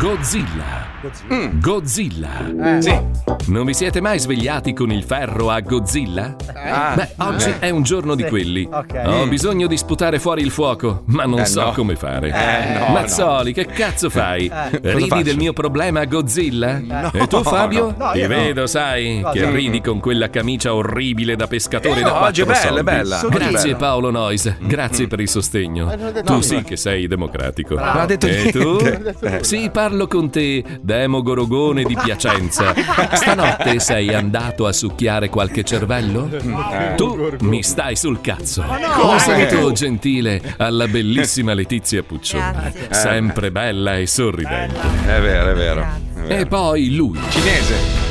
Godzilla. Mm. Godzilla. Sì. Non vi siete mai svegliati con il ferro a Godzilla? Ah, Beh, oggi eh. è un giorno di quelli. Ho Mm. bisogno di sputare fuori il fuoco, ma non Eh, so no. come fare. Eh, no, Mazzoli, che cazzo fai? Eh. Ridi faccio? del mio problema a Godzilla? No, e tu, Fabio? no. No, Ti no. vedo, sai, che ridi con quella camicia orribile da pescatore Eh, da no, oggi è bella, è soldi. bella. È Grazie bella. Paolo Nois, grazie per il sostegno. Eh, Tu sì che sei democratico. Non ha detto e tu? Sì, parlo con te, Demo Gorogone di Piacenza. Stanotte sei andato a succhiare qualche cervello? Eh. Tu mi stai sul cazzo. Un saluto gentile alla bellissima Letizia Puccioni. Grazie. Sempre bella e sorridente. È vero, è vero. E poi lui. Cinese.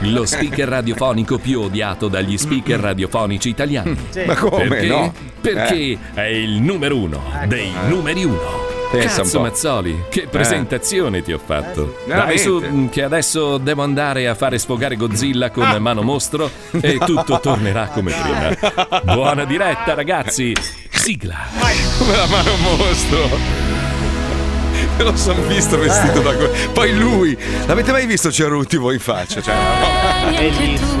Lo speaker radiofonico più odiato dagli speaker radiofonici italiani. Sì. Ma come, Perché? no? Eh. Perché è il numero uno dei numeri uno. Pensa Cazzo. Mazzoli, che presentazione ti ho fatto. No, Dai su, che adesso devo andare a fare sfogare Godzilla con Ah. mano mostro e tutto tornerà come prima. Buona diretta, ragazzi. Sigla. Come la mano mostro. Me lo son visto vestito da que- Poi lui. L'avete mai visto Cerruti voi in faccia? Cioè, no. Anche tu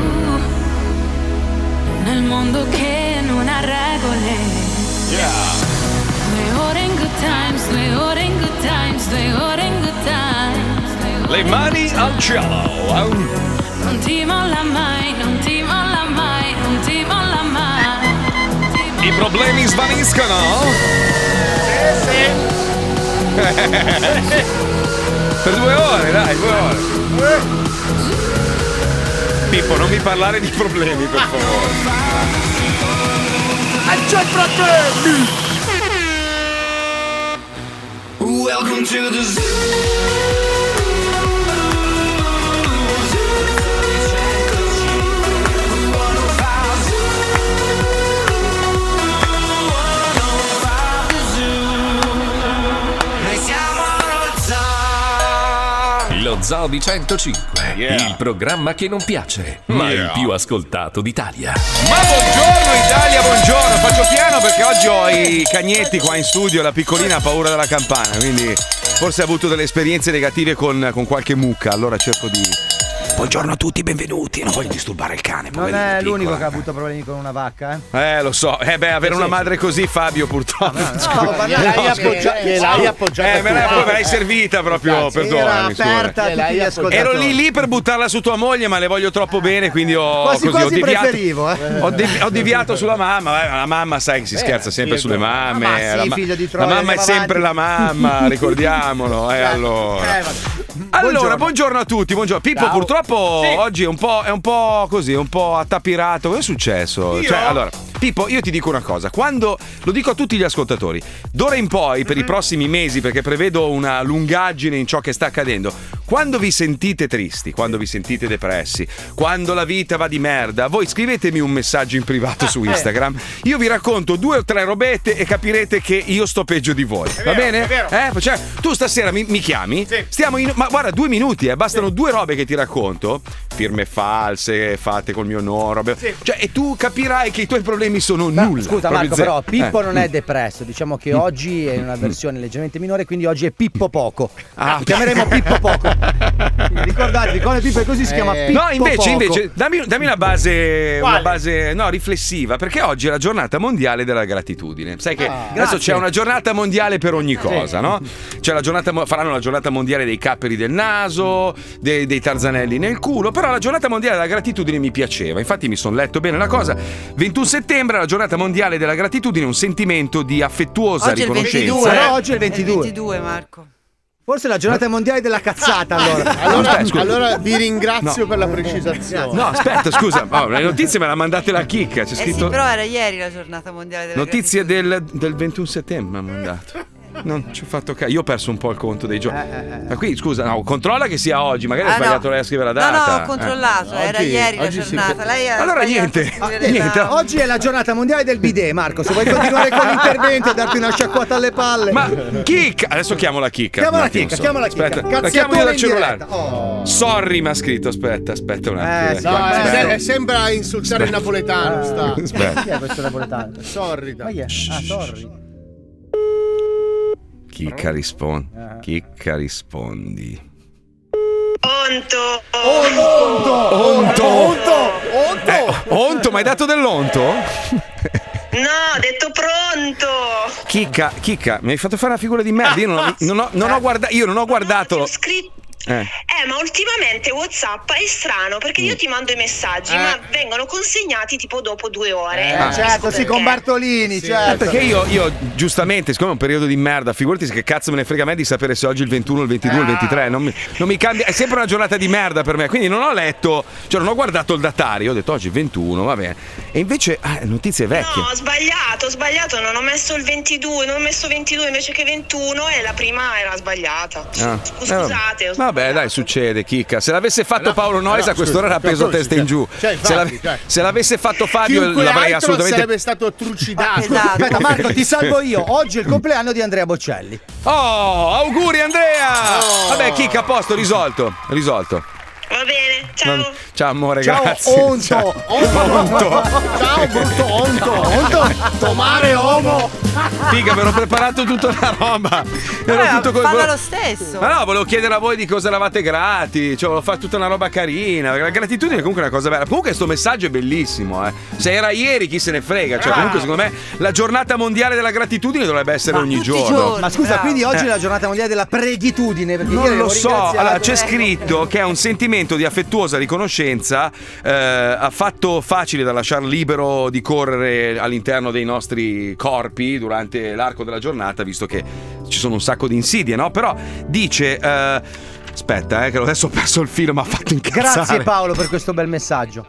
nel mondo che non ha regole. Due Le in mani good al cielo. Non ti molla mai, non ti molla mai, non ti molla mai. I problemi svaniscono. per due ore, dai, due ore. Pippo, non mi parlare di problemi, per favore. C'è fratelli! Welcome to the zoo. Lo Zoo di 105, il programma che non piace, ma Yeah. il più ascoltato d'Italia. Ma buongiorno Italia, buongiorno. Faccio piano perché oggi ho i cagnetti qua in studio, la piccolina ha paura della campana, quindi forse ha avuto delle esperienze negative con, con qualche mucca, allora cerco di... Buongiorno a tutti, benvenuti. Non voglio disturbare il cane, Non è piccolo. l'unico che ha avuto problemi con una vacca, eh? Eh, lo so. Eh beh, avere una madre così, Fabio, purtroppo. ma gliel'hai No, appoggia- scusa. gliel'hai appoggiata Eh, me l'hai, l'hai servita proprio, perdonami. Era aperta a tutti gli ascoltatori. Ero lì lì per buttarla su tua moglie, ma le voglio troppo bene, quindi ho Quasi, così, ho quasi deviato. preferivo, eh. Ho, devi- ho deviato sulla mamma, eh, la mamma sai che si Eh, scherza sempre sulle mamme. Ma sì, la, ma- figlio di la Troia, mamma è sempre la mamma, ricordiamolo. Eh, allora. Eh. Allora, buongiorno. a tutti, buongiorno. Pippo, Ciao. purtroppo oggi è un, po', è un po' così, un po' attapirato. Cosa è successo? Io? Cioè, allora, Pippo, io ti dico una cosa. Quando lo dico a tutti gli ascoltatori, d'ora in poi, per i prossimi mesi, perché prevedo una lungaggine in ciò che sta accadendo, quando vi sentite tristi, quando vi sentite depressi, quando la vita va di merda, voi scrivetemi un messaggio in privato su Instagram. Io vi racconto due o tre robette e capirete che io sto peggio di voi. Va vero, bene? è vero. Eh, cioè, tu stasera mi, mi chiami? Stiamo in. Ma guarda, due minuti, eh, bastano due robe che ti racconto. Firme false, fatte col mio nome. Robe... Cioè, e tu capirai che i tuoi problemi sono nulla. Scusa Marco, zero. però Pippo Eh. non è depresso, diciamo che oggi è in una versione leggermente minore, quindi oggi è Pippo Poco. Ah. Lo chiameremo Pippo Poco. Ricordatevi, quando Pippo è così si chiama Pippo No, invece, Poco. invece dammi, dammi una base, una base no, riflessiva, perché oggi è la giornata mondiale della gratitudine. Sai che Ah. adesso Grazie. c'è una giornata mondiale per ogni cosa, no? C'è la giornata, faranno la giornata mondiale dei capperi del naso, dei, dei tarzanelli nel culo, però la giornata mondiale della gratitudine mi piaceva. Infatti mi sono letto bene la cosa. 21 settembre, la giornata mondiale della gratitudine, un sentimento di affettuosa Oggi è il riconoscenza. 22, no? Oggi è il 22. 22, Marco. Forse è la giornata mondiale della cazzata allora. Allora, Aspetta, scusa. allora vi ringrazio No. per la precisazione. No, aspetta, scusa, oh, le notizie me la mandate la chicca. C'è Eh sì, scritto. però era ieri la giornata mondiale della Notizie del, del 21 settembre mi ha mandato. Non ci ho fatto caso. Io ho perso un po' il conto dei giorni. Ma qui, scusa, no, controlla che sia oggi. Magari hai Ah, no. sbagliato lei a scrivere la No, data. no, ho controllato, Eh. era Oggi- ieri la oggi sì. giornata. Lei Allora niente, Ah, niente. la- Oggi è la giornata mondiale del bidet, Marco. Se vuoi continuare con l'intervento e darti una sciacquata alle palle. Ma chicca, adesso chiamo la chicca. Chiama un la solo. chiama la. Aspetta, la chiamo io dal cellulare. Oh. Sorry, mi ha scritto. Aspetta, aspetta un attimo. Eh, eh. sì, No, sembra insultare il napoletano. Sta. Aspetta. Chi è questo napoletano? Sorry, Ma chi è? Ah, sorry. Chicca rispondi. Chicca rispondi. Onto. Onto! Onto! Eh, onto, ma hai dato dell'onto? No, ho detto pronto. Chicca, Chicca, mi hai fatto fare una figura di merda. Io non ho, non ho- non ho guarda- io non ho guardato. Ho scritto. Eh. Eh, ma ultimamente WhatsApp è strano perché Mm. io ti mando i messaggi, Eh. ma vengono consegnati tipo dopo due ore. Eh, certo, sì, con. Bartolini, Sì. Eh, certo. perché io, io, giustamente, siccome è un periodo di merda, figurati che cazzo me ne frega a me di sapere se oggi è il 21, il 22, il 23. Non mi, non mi cambia, è sempre una giornata di merda per me. Quindi non ho letto, cioè non ho guardato il datario. Ho detto oggi è 21, va bene. E invece, ah, notizie vecchie. No, ho sbagliato, ho sbagliato, non ho messo il 22, non ho messo 22 invece che 21 e la prima era sbagliata. Ah. Scusate. Eh, ho vabbè, dai, succede, chicca. Se l'avesse fatto No, Paolo Noyes, no, a quest'ora era scusa, testa in giù. cioè, se, infatti, l'ave- cioè. se l'avesse fatto Fabio, Chiunque l'avrei altro assolutamente. sarebbe stato trucidato. Esatto. Aspetta, Marco, ti salvo io. Oggi è il compleanno di Andrea Bocelli. Oh, auguri Andrea! Oh. Vabbè, chicca, a posto, risolto. Risolto. Va bene, ciao. Ciao amore, Ciao, grazie. Onto. Ciao. Ciao, brutto onto. Onto. Tomare omo. Figa, mi ero preparato tutta la roba. Ero Vabbè, tutto co- falla lo stesso. Ma no, volevo chiedere a voi di cosa eravate grati. Cioè, volevo fare tutta una roba carina. La gratitudine è comunque una cosa bella. Comunque, sto messaggio è bellissimo. Eh. Se era ieri, chi se ne frega. Cioè, comunque, secondo me, la giornata mondiale della gratitudine dovrebbe essere ogni tutti i giorno. giorni. Ma scusa, Bravo. quindi oggi Eh. è la giornata mondiale della pregitudine? Perché Non lo so, allora c'è scritto che è un sentimento di affettuosa riconoscenza eh, affatto facile da lasciare libero di correre all'interno dei nostri corpi durante l'arco della giornata, visto che ci sono un sacco di insidie, no? Però dice. eh, Aspetta, eh, che adesso ho perso il filo, mi ha fatto incazzare. Grazie Paolo per questo bel messaggio.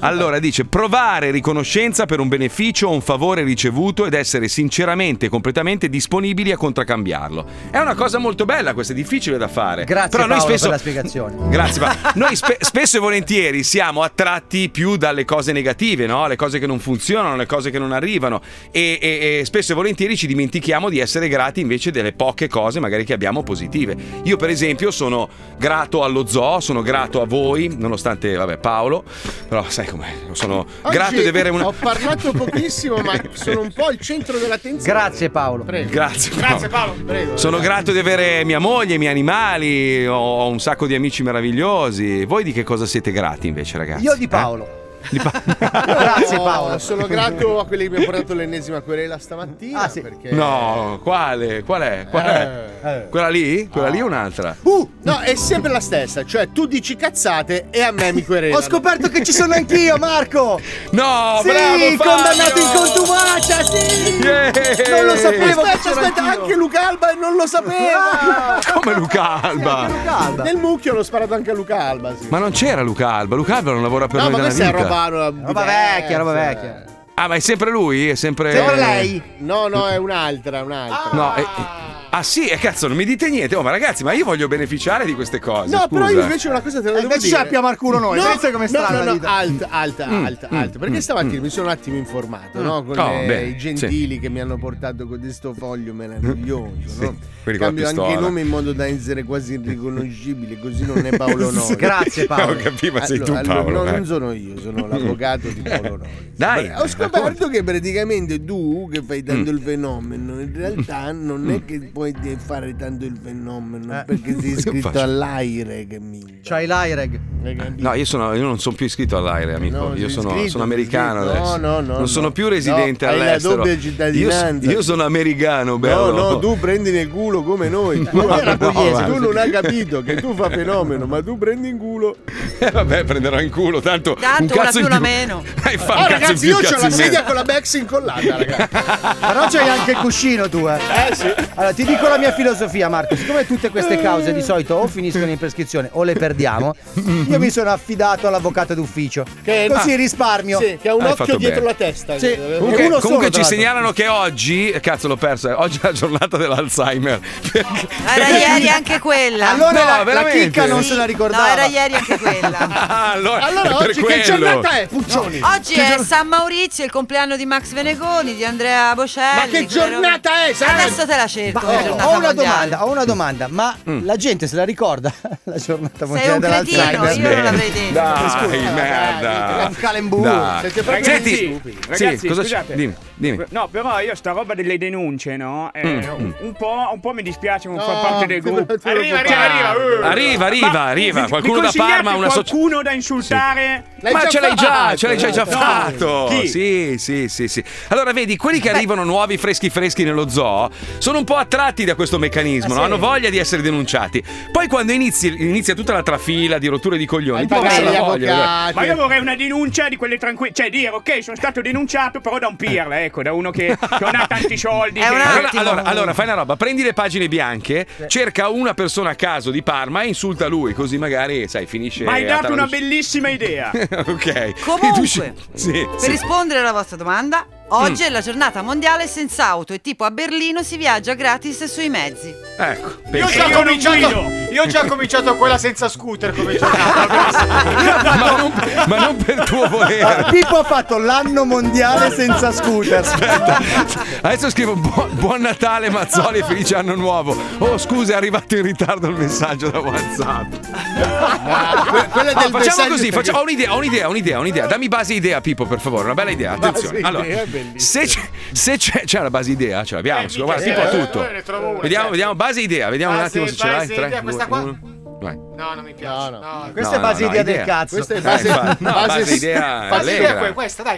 Allora dice provare riconoscenza per un beneficio o un favore ricevuto ed essere sinceramente e completamente disponibili a contraccambiarlo. È una cosa molto bella, questa è difficile da fare. Grazie Però noi Paolo spesso per la spiegazione. Grazie, ma noi spe- spesso e volentieri siamo attratti più dalle cose negative, no? Le cose che non funzionano, le cose che non arrivano. E, e- e spesso e volentieri ci dimentichiamo di essere grati invece delle poche cose magari che abbiamo positive. Io, per esempio, sono grato allo zoo, sono grato a voi, nonostante, vabbè, Paolo. Però sai com'è? Sono Oggi grato di avere una. Ho parlato pochissimo, ma sono un po' il centro dell'attenzione. Grazie Paolo. Prego. Grazie, Paolo. Grazie Paolo, prego. Sono grato di avere mia moglie, i miei animali, ho un sacco di amici meravigliosi. Voi di che cosa siete grati invece, ragazzi? Io di Eh? Paolo. Pa- Grazie No, Paolo. Sono grato a quelli che mi hanno portato l'ennesima querela stamattina. Ah, sì. perché... No, quale? Qual è? Qual è? Eh. Quella lì? Quella lì o un'altra? Uh, no, è sempre la stessa. Cioè, tu dici cazzate e a me mi querelano. Ho scoperto che ci sono anch'io, Marco. No, sì, bravo Fabio! condannato in contumacia, sì. Yeah! Non lo sapevo. Aspetta, aspetta, anch'io. anche Luca Alba non lo sapeva. Come Luca Alba? Calda. Nel mucchio l'ho sparato anche a Luca Alba. Sì. Ma non c'era Luca Alba, Luca Alba non lavora per no, noi ma da una questa è vita. roba, roba, Roba vecchia, roba vecchia. Ah, ma è sempre lui? È sempre. Sempre lei. No, no, è un'altra, un'altra. No, eh, eh, Ah sì, e cazzo, non mi dite niente. Oh, ma ragazzi, ma io voglio beneficiare di queste cose. No, però scusa. io invece una cosa te la E devo invece dire. ci abbiamo al culo noi. No, Pensa come no, strana no, la no, vita. alt, alt, Mm, alt, mm, alt. Perché mm, stamattina mm. mi sono un attimo informato, no? Con Oh, le- bene, i gentili che mi hanno portato con questo foglio meraviglioso, no? quelli con la Cambio anche i nomi in modo da essere quasi irriconoscibile, così non è Paolo Noi. Grazie Paolo. Capito, ma sei tu Allora, Paolo. allora, no, eh. non sono io, sono l'avvocato di Paolo Noi. Dai, Beh, ho scoperto che praticamente tu che fai tanto Mm. il fenomeno, in realtà non è che puoi fare tanto il fenomeno Eh. perché sei Io iscritto faccio- all'aire che mi. C'hai l'AIREG. No, io, sono, io non sono più iscritto all'aereo, amico. No, io sono, iscritto, sono americano iscritto. adesso. No, no, no, non sono no. più residente No, hai la all'estero. doppia Io, cittadinanza. io sono americano, No, bello. no, tu prendi nel culo come noi. Tu, No, no, tu non hai capito che tu fa fenomeno, ma tu prendi in culo. Eh, vabbè, prenderò in culo. Tanto, Tanto un una cazzo più, una più. meno. Hai fa Oh, un ragazzi, più, io ho la sedia meno. con la Bex incollata, ragazzi. Però c'hai anche il cuscino tu, eh. Eh sì. Allora, ti dico la mia filosofia, Marco. Siccome tutte queste cause di solito o finiscono in prescrizione o le perdiamo, io mi sono affidato all'avvocato d'ufficio. Che- Così ah, risparmio. Sì, che ha un Hai occhio dietro bene. la testa. Sì. Che- Comunque, Uno comunque solo, ci segnalano che oggi, eh, cazzo l'ho perso, eh, oggi è la giornata dell'Alzheimer. Perché- Era ieri anche quella. Allora No, la, la chicca non Sì. se la ricordava. No, era ieri anche quella. Allora, Allora, oggi che quello. giornata è, Puccioni? Oggi è San Maurizio, il compleanno di Max Venegoni, di Andrea Bocelli. Ma che giornata è? Adesso te la cerco. Ma giornata ho una mondiale. domanda, ho una domanda, ma Mm. la gente se la ricorda la giornata Sei mondiale un cretino, io non l'avrei detto. Dai, Scusa, merda. un calembur. Dai. Siete proprio Senti, stupidi. Ragazzi, sì, cosa scusate. Dimmi, dimmi. No, però io sta roba delle denunce, no? Eh, Mm, mm. un, po', un po' mi dispiace non No, far parte del gruppo. Arriva, arriva, arriva. uh. Arriva, arriva, arriva. Qualcuno da Parma, una socia- qualcuno da insultare? Ma ce l'hai già, fatto. ce l'hai già, fatto. Sì, sì, sì, sì. Allora, vedi, quelli che arrivano nuovi, freschi, freschi nello zoo sono un po' attratti da questo meccanismo, Ah, no? sì? hanno voglia di essere denunciati. Poi, quando inizi, inizia tutta la trafila di rotture di coglioni, Hai ti passa pagato la gli voglia. Ma io vorrei una denuncia di quelle tranquille. Cioè, dire, ok, sono stato denunciato, però da un pirla, ecco, da uno che, che non ha tanti soldi. È che- un Allora, allora, allora, fai una roba, prendi le pagine bianche, cerca una persona a caso di Parma e insulta lui, così magari, sai, finisce. Ma hai dato una bellissima idea. ok. Comunque, sì, Per sì. rispondere alla vostra domanda, oggi è la giornata mondiale senza auto e tipo a Berlino si viaggia gratis sui mezzi. Ecco, Io ho già io cominciato. Io ho già cominciato quella senza scooter come giornata. ma, non, ma non per tuo volere. Pippo ha fatto l'anno mondiale senza scooter. Adesso scrivo buon, buon Natale Mazzoli e felice anno nuovo. Oh scusa è arrivato in ritardo il messaggio da Whatsapp. Que- quello è No, del facciamo così, che- faccia- ho un'idea, ho un'idea, ho un'idea, ho un'idea. Dammi base idea Pippo per favore, una bella idea, attenzione. Base Allora, idea. Se c'è, se c'è, c'è una base idea, ce l'abbiamo, Eh, guarda, ha eh, tutto. eh, una, Vediamo, certo. vediamo, base idea, vediamo un Base- attimo se ce l'hai. base 3, idea, 2, questa qua? 1. Vai. No, non mi piace. No, no. no. Questa No, è base idea idea. del cazzo. Questa è base, infatti, no, base idea Base idea que- questa, dai.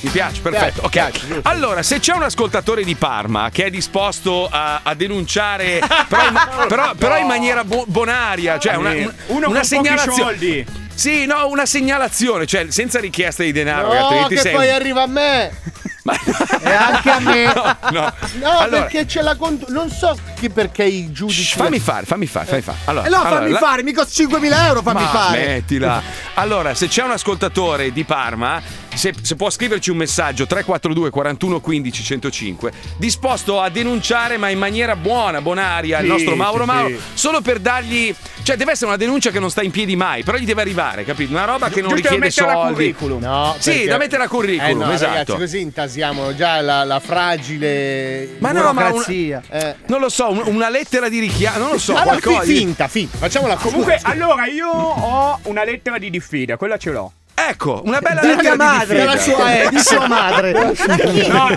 Mi piace, perfetto. Ok. allora, se c'è un ascoltatore di Parma che è disposto a, a denunciare, però in, però- però in maniera bu- bonaria, cioè una, un- Uno una con pochi segnalazione. soldi. Sì, no, una segnalazione, cioè senza richiesta di denaro, che No, altrimenti che sei poi arriva a me. Ma- E anche a me. No, no. No, Allora, perché c'è la cont- Non so chi perché i giudici. shh, fammi fare, fammi fare, fammi fare. Allora, E no, allora, fammi la- fare, mi costa 5.000 euro, fammi Ma fare. Mettila. Allora, se c'è un ascoltatore di Parma, se, se può scriverci un messaggio 342 41 15 105, disposto a denunciare, ma in maniera buona, bonaria, il Sì, nostro Mauro sì, Mauro, sì. solo per dargli. Cioè, deve essere una denuncia che non sta in piedi mai, però gli deve arrivare, capito? Una roba che non Giusto richiede soldi. curriculum. No, Sì, perché- da mettere a curriculum, Eh no, esatto. ragazzi, così intasiamo già la, la fragile Ma no, ma una- Burocrazia. Eh. Non lo so, un- una lettera di richiamo, non lo so, Allora, qualcosa. fi- finta, finta, facciamola Comunque, allora io ho una lettera di diffida, quella ce l'ho. Ecco, una bella Di lettera mia madre, di sua, eh, di sua madre. No,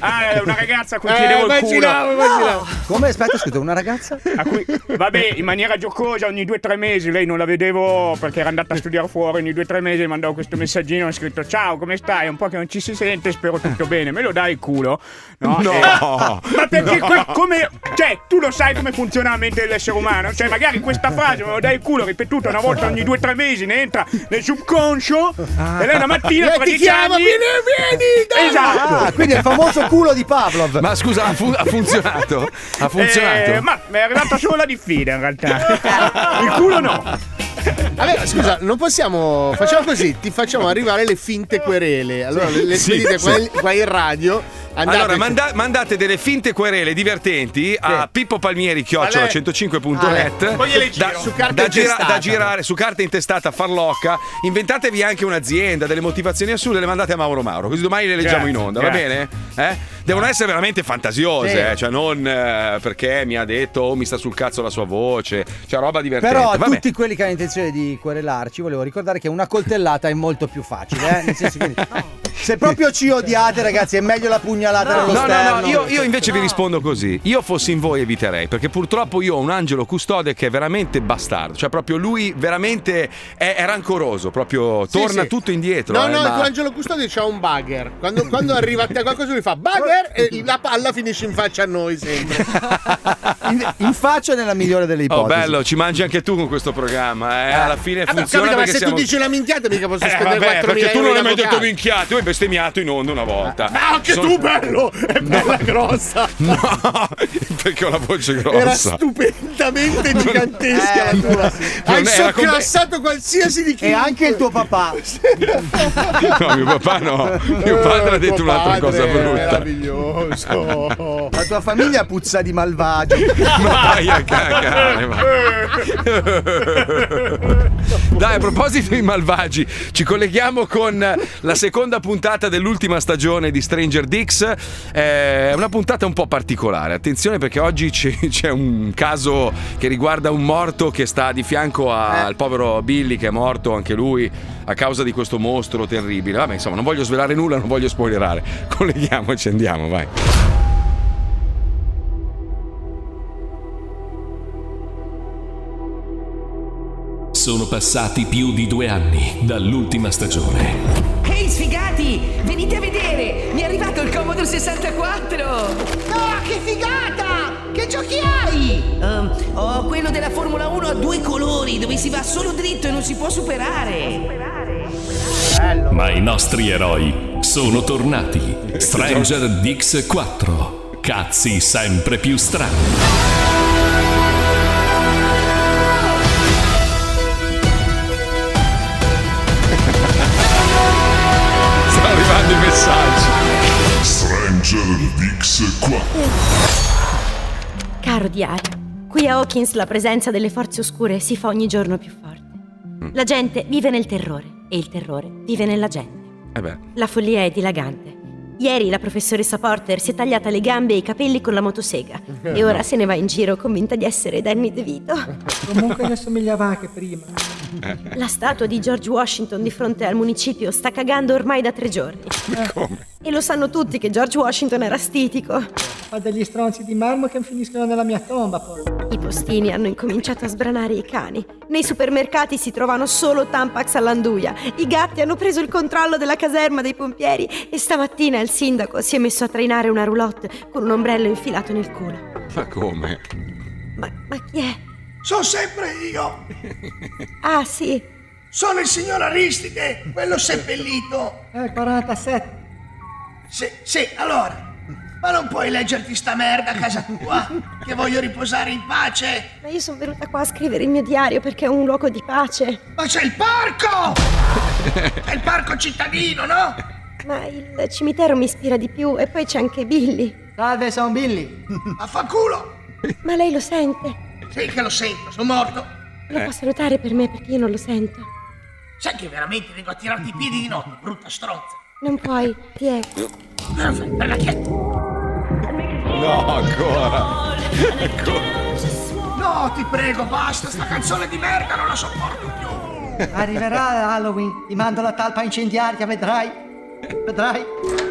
ah, è una ragazza a cui Eh, chiedevo il immaginavo, culo. immaginavo. Come? Aspetta, scusa, una ragazza? A cui, vabbè, in maniera giocosa, ogni due o tre mesi, lei non la vedevo perché era andata a studiare fuori, ogni due o tre mesi le mandavo questo messaggino, ho scritto ciao, come stai? È un po' che non ci si sente, spero tutto bene, me lo dai il culo? No, No. Eh, ma perché que- come, cioè, tu lo sai come funziona la mente dell'essere umano? Cioè, magari questa frase me lo dai il culo ripetuta una volta ogni due o tre mesi, ne entra nel subconscio e lei una mattina tra ti dieci chiama, anni... vieni, vieni, dai! Esatto. Ah, quindi è il famoso culo di Pavlov. Ma scusa, ha, fu- ha funzionato? Ha funzionato? Eh, ma mi è arrivata solo la diffida in realtà. Il culo no. Vabbè, scusa, non possiamo. Facciamo così: ti facciamo arrivare le finte querele. Allora, le, le Sì, spedite sì. qua, in- qua in radio. Andate Allora, manda- mandate delle finte querele divertenti a Pippo Palmieri, chiocciola Ale. 105.net. Poi gliele giro. da, Su carta da gira- da girare su carta intestata farlocca. Inventatevi anche un'azienda, delle motivazioni assurde, le mandate a Mauro Mauro. Così domani le leggiamo Grazie, in onda, va grazie. bene? Eh? Devono essere veramente fantasiose, Sì. eh, cioè non eh, perché mi ha detto o mi sta sul cazzo la sua voce, cioè roba divertente. Però a Vabbè. tutti quelli che hanno intenzione di querelarci, volevo ricordare che una coltellata è molto più facile. Eh? Nel senso che se proprio ci odiate, ragazzi, è meglio la pugnalata nello No, no, sterno. no, io, io invece vi rispondo così. Io fossi in voi eviterei, perché purtroppo io ho un angelo custode che è veramente bastardo. Cioè, proprio lui veramente è, è rancoroso, proprio Sì, torna sì. tutto indietro. No, eh, no, ma- il tuo angelo custode c'ha un bugger. Quando, quando arriva a te qualcosa lui fa bugger e la palla finisce in faccia a noi sempre. In, in faccia nella migliore delle Oh, ipotesi. bello, ci mangi anche tu con questo programma. Eh? Alla fine Vabbè, funziona capito, ma se siamo... tu dici una minchiata mica posso Eh, spendere vabbè, 4.000 perché tu non hai mai detto minchiato, tu hai bestemmiato in onda una volta. Ma anche Sono- tu, bello! È bella grossa! No, perché ho la voce Era grossa. stupendamente gigantesca Eh, la tua. Hai era come- socclassato qualsiasi di chi. E anche il tuo papà. No, mio papà no. Mio padre ha detto un'altra cosa brutta. Meraviglioso. La tua famiglia puzza di malvagio. Ma vai a cagare, ma. Dai, a proposito di malvagi, ci colleghiamo con la seconda puntata dell'ultima stagione di Stranger Dix. Eh, È una puntata un po' particolare. Attenzione perché oggi c'è, un caso che riguarda un morto che sta di fianco a- al povero Billy che è morto anche lui a causa di questo mostro terribile. Vabbè, insomma, non voglio svelare nulla, non voglio spoilerare. Colleghiamoci, andiamo, vai. Sono passati più di due anni dall'ultima stagione. Ehi sfigati, venite a vedere! Mi è arrivato il Commodore 64! No, che figata! Che giochi hai? Ehm, ho quello della Formula 1 a due colori, dove si va solo dritto e non si può superare. Ma i nostri eroi sono tornati. Stranger Dix 4. Cazzi sempre più strani. Arrivando i messaggi. Stranger Dix 4. Caro diario, qui a Hawkins la presenza delle forze oscure si fa ogni giorno più forte. La gente vive nel terrore e il terrore vive nella gente. Eh beh. La follia è dilagante. Ieri la professoressa Porter si è tagliata le gambe e i capelli con la motosega e ora se ne va in giro convinta di essere Danny DeVito. Comunque ne somigliava anche prima. La statua di George Washington di fronte al municipio sta cagando ormai da tre giorni. Come? E lo sanno tutti che George Washington era stitico. Fa degli stronzi di marmo che finiscono nella mia tomba poi. I postini hanno incominciato a sbranare i cani. Nei supermercati si trovano solo Tampax all'anduia. I gatti hanno preso il controllo della caserma dei pompieri e stamattina il sindaco si è messo a trainare una roulotte con un ombrello infilato nel culo. Ma come? Ma, ma chi è? Sono sempre io! Ah, sì. Sono il signor Aristide, quello seppellito! Eh, 47. Sì, sì, allora. Ma non puoi leggerti sta merda a casa tua? Che voglio riposare in pace? Ma io sono venuta qua a scrivere il mio diario perché è un luogo di pace. Ma c'è il parco! È il parco cittadino, no? Ma il cimitero mi ispira di più e poi c'è anche Billy. Salve, sono Billy. Affanculo! Ma lei lo sente? Sì che lo sento, sono morto. Lo può salutare per me perché io non lo sento. Sai che veramente vengo a tirarti i piedi di notte, brutta stronza. Non puoi, ti è. Bella chietta. No, ancora. No, ti prego, basta, sta canzone di merda non la sopporto più. Arriverà Halloween, ti mando la talpa incendiaria, vedrai. Vedrai.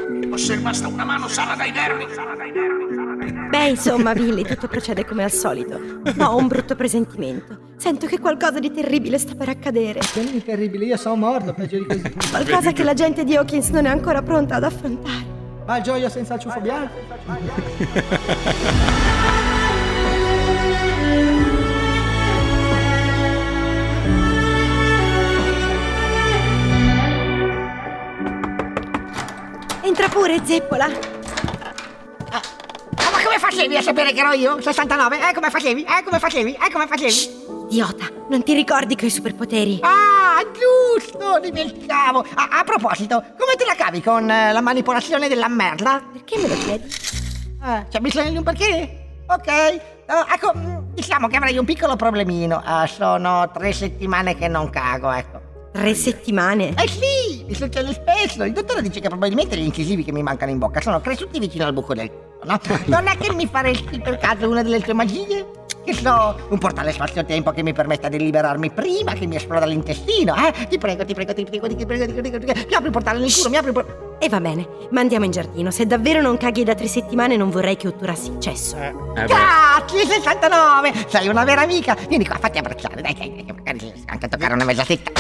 Mi fosse rimasta una mano. Sana dai nervi, sana dai nervi. Beh, insomma, Billy, tutto procede come al solito. Ma ho un brutto presentimento. Sento che qualcosa di terribile sta per accadere. Tieni terribile, io sono morto, peggio di così. Qualcosa che la gente di Hawkins non è ancora pronta ad affrontare. Ma il gioio senza il ciuffo bianco? Entra pure, Zeppola. Come facevi a sapere che ero io? 69? Eh, come facevi? Eh, come facevi? Eh, come facevi? Idiota, non ti ricordi che ho i superpoteri? Ah, giusto, dimenticavo. A, a proposito, come te la cavi con eh, la manipolazione della merda? Perché me lo chiedi? Ah, c'è bisogno di un perché? Ok. Eh, ecco, mm, diciamo che avrei un piccolo problemino. Ah, sono tre settimane che non cago, ecco. Tre settimane? Eh sì, mi succede spesso. Il dottore dice che probabilmente gli incisivi che mi mancano in bocca sono cresciuti vicino al buco del no? Non è che mi faresti per caso una delle tue magie? Che so, un portale spazio-tempo che mi permetta di liberarmi prima che mi esploda l'intestino, eh? Ti prego, ti prego, ti prego, ti prego, ti prego, ti prego. Mi apri il portale nel culo, mi apri il portale. E va bene, ma andiamo in giardino. Se davvero non caghi da tre settimane, non vorrei che otturassi il cesso. Cazzo, 69! Sei una vera amica! Vieni qua, fatti abbracciare, dai, dai, dai, magari riesco anche a toccare una mezza tetta.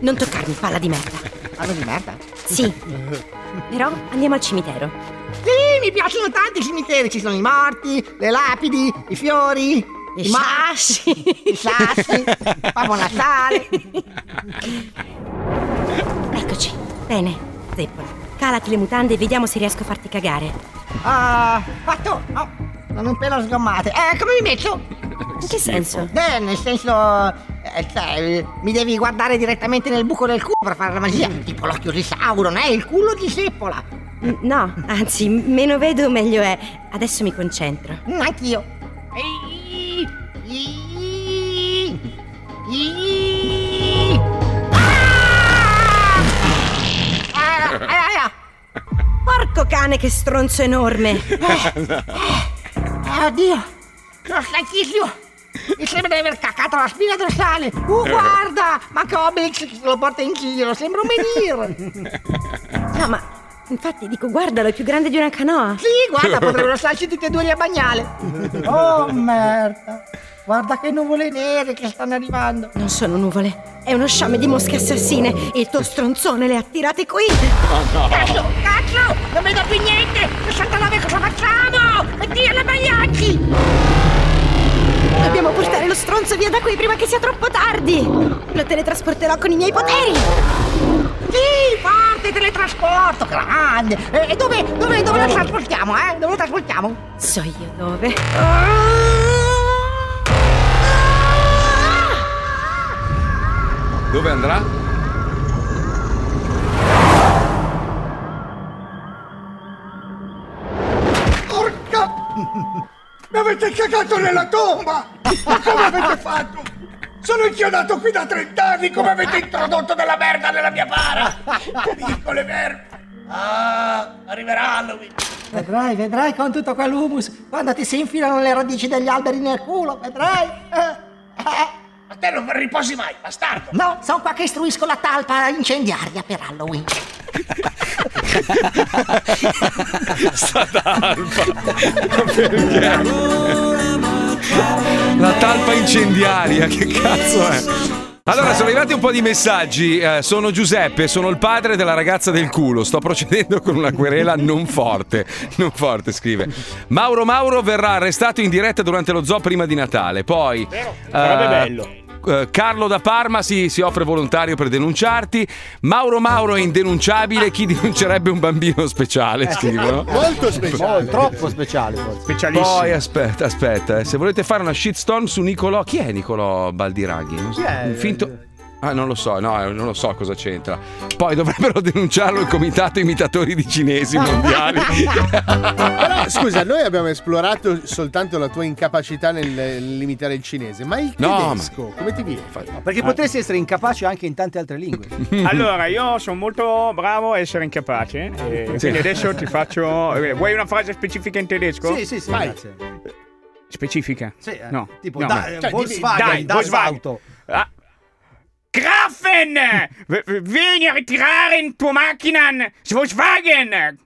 Non toccarmi, palla di merda. Parlo di merda? Sì. Però andiamo al cimitero. Sì, mi piacciono tanti i cimiteri, ci sono i morti, le lapidi, i fiori, I ma- sassi. i sassi, Babbo Natale. Eccoci. Bene, Zeppola. Calati le mutande e vediamo se riesco a farti cagare. Ah, fatto! Oh, non un pelo sgommate. Eh, come mi metto? In che senso? Eh, nel senso... eh, cioè, mi devi guardare direttamente nel buco del culo per fare la magia. Tipo l'occhio di Sauron, eh, il culo di Seppola. No, anzi, meno vedo meglio è. Adesso mi concentro. Anch'io. Ecco cane che stronzo enorme. Oddio, sono stanchissimo. Mi sembra di aver caccato la spina dorsale. Uh, guarda, ma Obelix lo porta in giro, sembra un menhir. No, ma infatti dico, guardalo, è più grande di una canoa. Sì, guarda, potrebbero starci tutti e due lì a bagnale. Oh, merda. Guarda che nuvole nere che stanno arrivando. Non sono nuvole, è uno sciame di mosche assassine. Il tuo stronzone le ha tirate qui. Cazzo, cazzo, non vedo più niente. 69, cosa facciamo? Oddio, la Magliacchi. Dobbiamo portare lo stronzo via da qui prima che sia troppo tardi. Lo teletrasporterò con i miei poteri. Sì, forte teletrasporto, grande. E, e dove, dove, dove lo trasportiamo, eh? Dove lo trasportiamo? So io dove. Dove andrà? Porca! Mi avete cagato nella tomba! Ma come avete fatto? Sono inchiodato qui da 30 anni, come avete introdotto della merda nella mia bara? Piccole merda! Ah, arriverà Halloween! Vedrai, vedrai con tutto quell'humus quando ti si infilano le radici degli alberi nel culo, vedrai. Eh. A te non riposi mai, bastardo! No, sono qua che istruisco la talpa incendiaria per Halloween. Sta talpa. Perché? La talpa incendiaria, che cazzo è? Allora, sono arrivati un po' di messaggi. Eh, sono Giuseppe, sono il padre della ragazza del culo. Sto procedendo con una querela non forte. Non forte, scrive. Mauro Mauro verrà arrestato in diretta durante lo zoo prima di Natale. Poi. Sarebbe eh, bello. Eh, Carlo da Parma si, si offre volontario per denunciarti. Mauro Mauro è indenunciabile. Chi denuncerebbe un bambino speciale? Scrivono. Molto speciale. Oh, troppo speciale. Specialissimo. Poi aspetta, aspetta, eh, se volete fare una shitstorm su Nicolò, chi è Nicolò Baldiraghi? Non so, Chi è? un finto. Ah, non lo so, no, eh, non lo so cosa c'entra. Poi dovrebbero denunciarlo il comitato imitatori di cinesi mondiali. Però scusa, noi abbiamo esplorato soltanto la tua incapacità nel, nel imitare il cinese, ma il No, ma- tedesco, come ti viene? Perché potresti essere incapace anche in tante altre lingue. Allora, io sono molto bravo a essere incapace. E Sì. Quindi adesso ti faccio. eh, Vuoi una frase specifica in tedesco? Sì, sì, sì, Vai. grazie. Specifica? Sì, eh, No. tipo no. da- Cioè, Volkswagen, dai, Volkswagen. Auto. Ah. Grafen! V- v- Vieni a ritirare in tua macchina Volkswagen!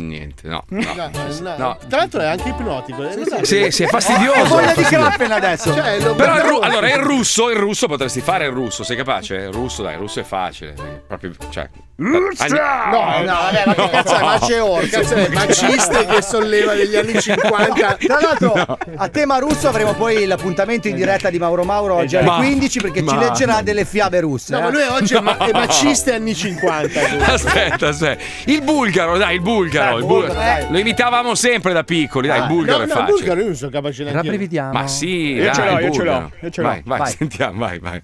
Niente, no. No, no. No. Tra l'altro è anche ipnotico. eh, lo sai? Sì, sì, è fastidioso. Ho voglia è di. Krappen adesso. Cioè, Però il ru- allora il russo, il russo potresti fare il russo, sei capace? Il russo, dai, il russo è facile. eh, Proprio, cioè. No, no, vabbè, ma che cazzo è? Maceor, cazzo è? Maciste che solleva degli anni 50. Tra l'altro, a tema russo avremo poi l'appuntamento in diretta di Mauro Mauro oggi alle Ma- 15 perché ci ma- leggerà delle fiabe russe. No, eh. ma lui oggi è, ma- è maciste anni 50. Aspetta, aspetta. Il bulgaro, dai, il bulgaro. Il bulgaro. dai. Lo imitavamo sempre da piccoli, dai, il bulgaro no, è no, facile. bulgaro io non sono capace neanche io. Rabbrividiamo. Ma sì, Io dai, ce l'ho, io ce l'ho, bulgaro. io ce l'ho. Vai, vai, Vai. sentiamo, vai, vai.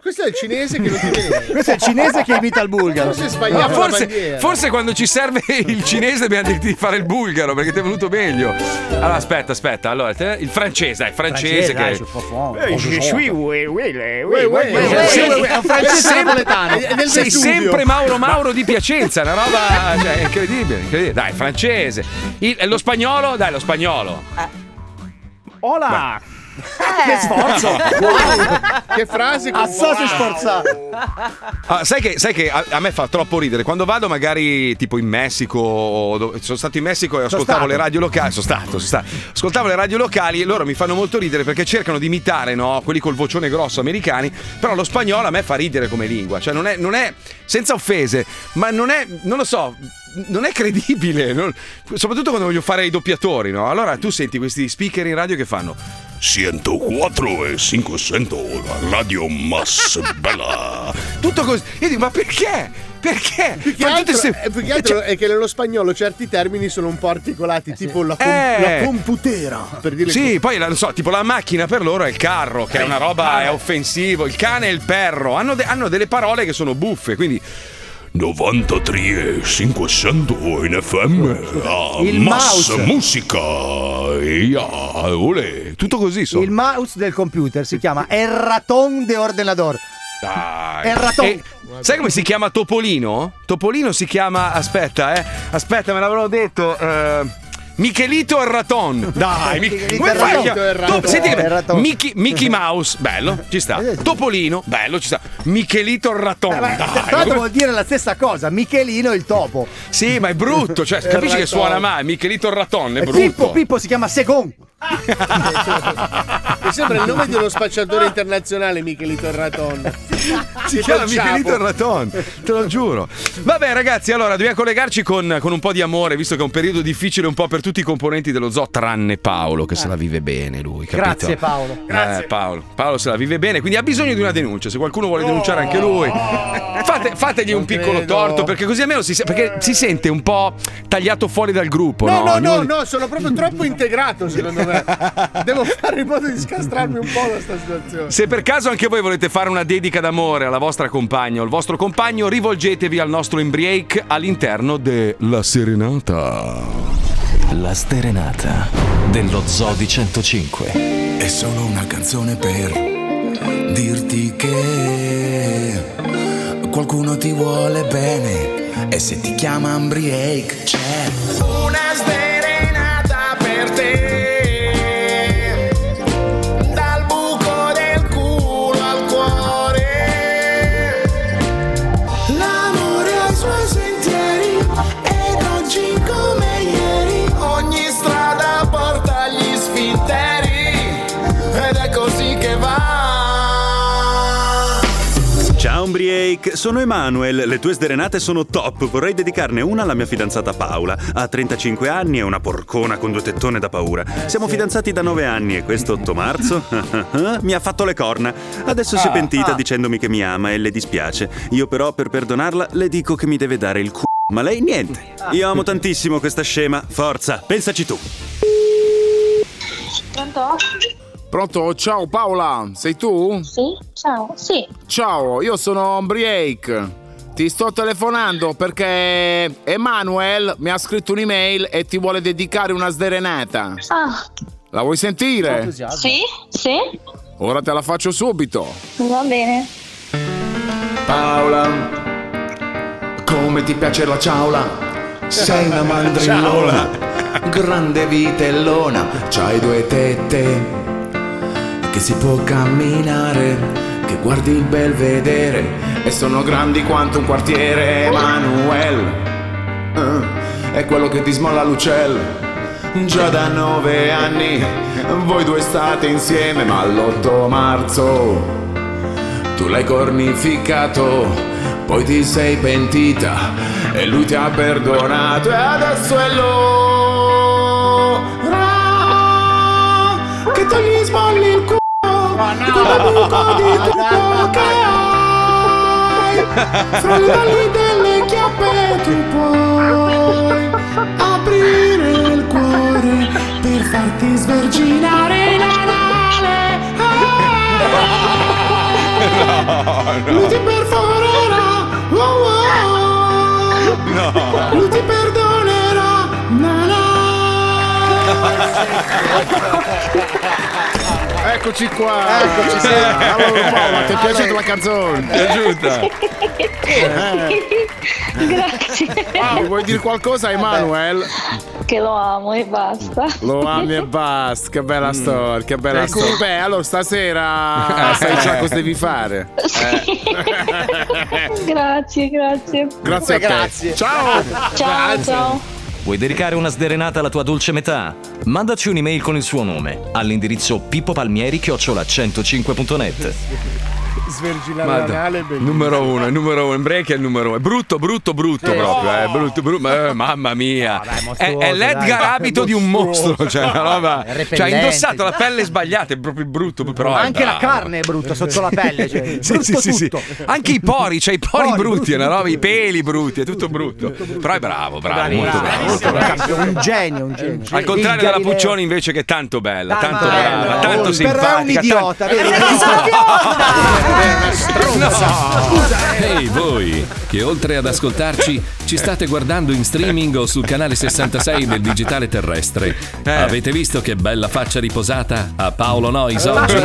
Questo è il cinese che non ti. Questo è il cinese che imita il bulgaro. Forse è Ma forse, forse quando ci serve il cinese dobbiamo dirti di fare il bulgaro perché ti è venuto meglio. Allora, aspetta, aspetta. Allora, te- il francese, dai, il francese, che. Eh, francese sempre- napoletano. Sei Vesuvio. sempre Mauro Mauro di Piacenza, una roba cioè, incredibile, incredibile. Dai, francese. Il- lo spagnolo, dai, lo spagnolo. Hola! Che sforzo! Che frase con Assasso sforzato. Ah, sai che, sai che a, a me fa troppo ridere quando vado magari tipo in Messico o dove- sono stato in Messico e ascoltavo le radio locali sono stato, sono stato. ascoltavo le radio locali e loro mi fanno molto ridere perché cercano di imitare no, quelli col vocione grosso americani però lo spagnolo a me fa ridere come lingua cioè non è, non è senza offese ma non è non lo so non è credibile non- soprattutto quando voglio fare i doppiatori no? allora tu senti questi speaker in radio che fanno 104 e 500, la radio más bella. tutto così io dico ma perché? perché? Più che altro, queste- eh, più che altro è che nello spagnolo certi termini sono un po' articolati, tipo la, com- Eh. la computera. Per dire Sì, poi la- non so, tipo la macchina per loro è il carro, che è una roba è offensivo, il cane è il perro, hanno, de- hanno delle parole che sono buffe, quindi 93 e 500 in FM. Ah, Il más mouse. musica. Ja, olè. tutto così sono. Il mouse del computer si chiama Erraton de Ordenador. Dai. Erraton. E, Sai come si chiama Topolino? Topolino si chiama. Aspetta, eh. Aspetta, me l'avevano detto. eh, Michelito il raton. Dai, mi- Michelito come il fai a raton. Top- senti che Eh, il bello. Mickey, Mickey Mouse, bello, ci sta. Topolino, bello, ci sta. Michelito il raton. Eh, dai. Tra l'altro vuol dire la stessa cosa, Michelino il topo. Sì, ma è brutto, cioè, Il capisci che raton. suona male? Michelito il raton, è brutto. Pippo, Pippo si chiama Segon. Mi sembra il nome di uno spacciatore internazionale, Michelito il Raton. Si chiama Michelito il raton, te lo giuro. Vabbè, ragazzi, allora dobbiamo collegarci con, con un po' di amore, visto che è un periodo difficile un po' per tutti i componenti dello zoo, tranne Paolo, che se la vive bene lui. Capito? Grazie Paolo. Eh, Paolo. Paolo se la vive bene, quindi ha bisogno di una denuncia. Se qualcuno vuole denunciare anche lui, fate- fategli un piccolo credo. torto, perché così almeno si, perché si sente un po' tagliato fuori dal gruppo. No, No, no, no, no, sono proprio troppo integrato secondo me. Devo fare in modo di scastrarmi un po' da sta situazione. Se per caso anche voi volete fare una dedica d'amore alla vostra compagna o al vostro compagno, rivolgetevi al nostro Embriake all'interno della Serenata. La Sterenata dello Zoo di 105. È solo una canzone per dirti che qualcuno ti vuole bene e se ti chiama Ambriake c'è una sdrenata sono Emanuel, le tue sdrenate sono top, vorrei dedicarne una alla mia fidanzata Paola. Ha 35 anni, è una porcona con due tettone da paura. Siamo fidanzati da 9 anni e questo 8 marzo mi ha fatto le corna. Adesso si è Ah, pentita ah. dicendomi che mi ama e le dispiace. Io però per perdonarla le dico che mi deve dare il c***o, ma lei niente. Io amo tantissimo questa scema, forza, pensaci tu. Pronto? Pronto? Ciao Paola, sei tu? Sì? Ciao, sì. Ciao, io sono Briake. Ti sto telefonando perché Emanuel mi ha scritto un'email e ti vuole dedicare una sderenata. Ah, La vuoi sentire? sì? Sì? Ora te la faccio subito. Va bene. Paola, come ti piace la ciaula? Sei una mandrillona, grande vitellona, c'hai due tette, che si può camminare, che guardi il bel vedere, e sono grandi quanto un quartiere, Emanuel, eh, è quello che ti smolla l'uccello. Già da nove anni voi due state insieme, ma l'8 marzo tu l'hai cornificato, poi ti sei pentita e lui ti ha perdonato e adesso è l'ora con la buca di culo che hai. Fra le valli delle chiappe tu puoi aprire il cuore per farti sverginare l'anale. Lui ti perforerà, oh, oh. lui ti perdonerà. Eccoci qua. Eccoci, sì. Allora Paola, ti è piaciuta Allora. la canzone? Ti è piaciuta? Grazie. Wow, vuoi dire qualcosa a Emanuel? Che lo amo e basta. Lo ami e basta, che bella storia, che bella Ecco. storia. Beh, allora stasera sai già cosa devi fare. Grazie, grazie. Grazie a te. Ciao. Ciao, ciao. Vuoi dedicare una sderenata alla tua dolce metà? Mandaci un'email con il suo nome all'indirizzo pippopalmieri-105.net. Sverginare Madonna. l'anale è bellissimo. Numero uno, il numero uno, in break è il numero uno. È brutto, brutto, brutto Sì. proprio. Eh, brutto, brutto. eh, mamma mia. è, mostruoso, è l'Edgar dai. abito di un mostro. Cioè, una roba. È. Cioè, ha indossato la pelle sbagliata, è proprio brutto. Però è Anche la bravo. carne è brutta sotto la pelle. Cioè, Sì, brutto sì, sì, sì. tutto. Anche i pori, cioè i pori, Pori brutti, è una brutti, roba, i peli brutti, è tutto brutto. Però è bravo, bravo, molto bravo. Molto bravo. Un genio, un genio. Al contrario Il della Galileo. Puccioni invece che è tanto bella, tanto Tanto brava, bella. tanto Però simpatica. è un idiota, tanto- vedi? Ehi voi, che oltre ad ascoltarci ci state guardando in streaming o sul canale 66 del digitale terrestre. Avete visto che bella faccia riposata a Paolo Nois oggi?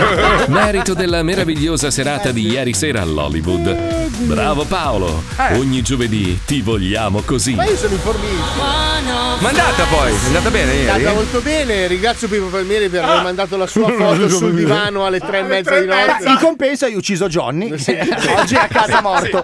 Merito della meravigliosa serata di ieri sera all'Hollywood. Bravo Paolo, ogni giovedì ti vogliamo così. Ma io sono informito. Ma è andata poi? È andata bene È ieri? andata molto bene, ringrazio Pippo Palmieri per aver mandato la sua foto sul divano alle tre e mezza di notte. In compenso hai ucciso Johnny. Oggi è a casa morto.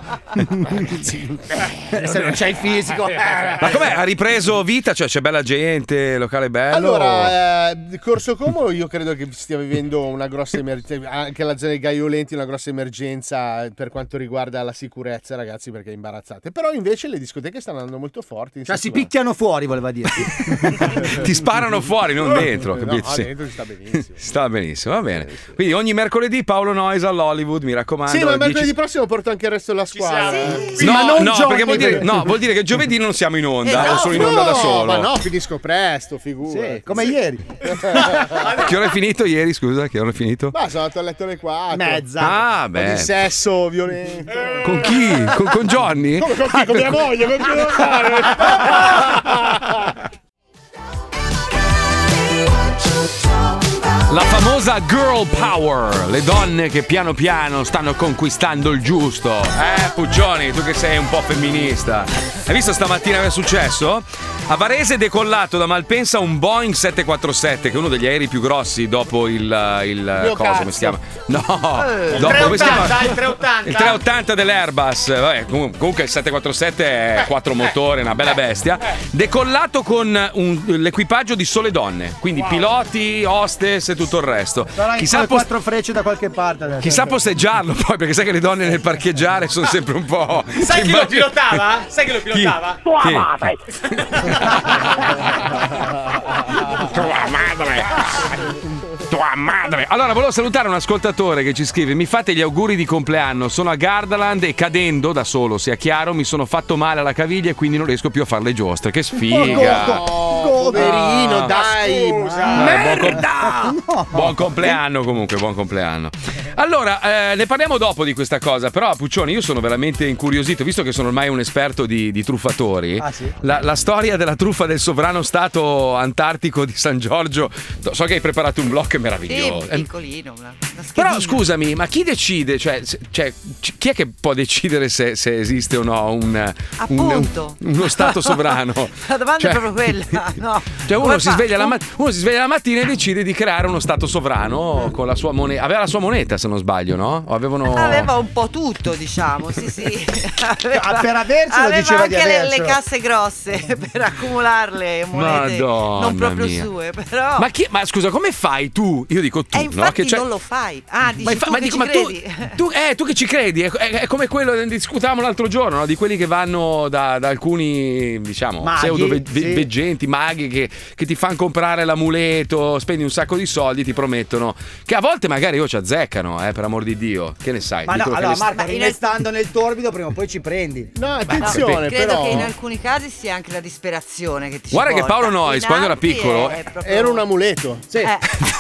Se non c'hai il fisico. Ma com'è? Ha ripreso vita? Cioè c'è bella gente, locale bello? Allora, eh, Corso Como io credo che stia vivendo una grossa emergenza, anche la zona dei Gaiolenti una grossa emergenza per quanto riguarda la sicurezza, ragazzi, perché è imbarazzate. Però invece le discoteche stanno andando molto forti. Cioè si settimana. picchiano fuori, voleva dirti. Ti sparano fuori, non dentro, No, capito? Sì. dentro si sta benissimo. Si sta benissimo, va bene. Quindi ogni mercoledì Paolo Noyes all'Hollywood, mi raccomando. Sì, ma mercoledì 10. prossimo porto anche il resto della squadra. no, no, perché vuol dire, no, vuol dire che giovedì non siamo in onda, Eh, o no, sono in onda da no, solo. Ma no, finisco presto, figura. Sì, come ieri. Che ora è finito ieri, scusa? Che ora è finito? Ma sono andato a letto alle 4. Mezza. Ah, beh. di sesso violento. Con chi? Con, con Johnny? Come con chi? Con mia moglie, con chi devo what you're talking La famosa girl power, le donne che piano piano stanno conquistando il giusto. Eh, Puccioni, tu che sei un po' femminista. Hai visto stamattina che è successo? A Varese è decollato da Malpensa un Boeing 747, che è uno degli aerei più grossi dopo il. il Mio cosa, come si chiama? No, Eh, il dopo come si 380, chiama? il 380. Il 380 dell'Airbus. Vabbè, comunque, il 747 è quattro motori, una bella bestia. Decollato con un- l'equipaggio di sole donne, quindi piloti, hostess e tutto il resto. Saranno Chissà, post- quattro frecce da qualche parte. adesso. chissà posteggiarlo poi, perché sai che le donne nel parcheggiare sono sempre un po'. Sai chi lo pilotava? Sai chi lo pilotava? Chi? Tua Chi? madre. Tua madre! Tua madre! Allora, volevo salutare un ascoltatore che ci scrive: Mi fate gli auguri di compleanno. Sono a Gardaland e cadendo da solo, sia chiaro, mi sono fatto male alla caviglia e quindi non riesco più a fare le giostre. Che sfiga! Poverino, Ah. dai. Eh, buon, com- buon compleanno comunque, buon compleanno. Allora, eh, ne parliamo dopo di questa cosa, però Puccioni io sono veramente incuriosito, visto che sono ormai un esperto di, di truffatori. Ah, sì? la, la storia della truffa del sovrano stato antartico di San Giorgio, so che hai preparato un blocco meraviglioso. Sì, piccolino. una- una Però scusami, ma chi decide? Cioè, cioè, chi è che può decidere se, se esiste o no un, un- uno stato sovrano? La domanda Cioè- è proprio quella. No. Cioè uno si, fa? sveglia la mat- uno si sveglia la mattina e decide di creare uno stato sovrano con la sua moneta. Aveva la sua moneta se non sbaglio, no? O avevano... Aveva un po' tutto, diciamo, sì, sì. Aveva, Ah, per avercelo aveva diceva di anche le, le casse grosse per accumularle monete Madonna non proprio mia. sue, però Ma, chi- ma scusa, come fai tu? Io dico tu, e no? Che c'è- non lo fai. Ah, dici Ma, infa- tu ma che dico, ci ma tu, credi? tu, eh, tu che ci credi? È, è- è come quello che discutavamo l'altro giorno, no? di quelli che vanno da, da alcuni, diciamo, Maghi, pseudo ve- sì. ve- veggenti, maghi che, che ti fanno comprare l'amuleto, spendi un sacco di soldi, ti promettono che a volte magari io ci azzeccano, eh, per amor di Dio. Che ne sai? Ma no, Dicono che allora Marco, Ma in- restando nel torbido, prima o poi ci prendi. No, attenzione, Credo però- che in alcuni casi sia anche la disperazione che ti Guarda che. Paolo Noyes, In quando era piccolo, proprio- Era un amuleto. Sì.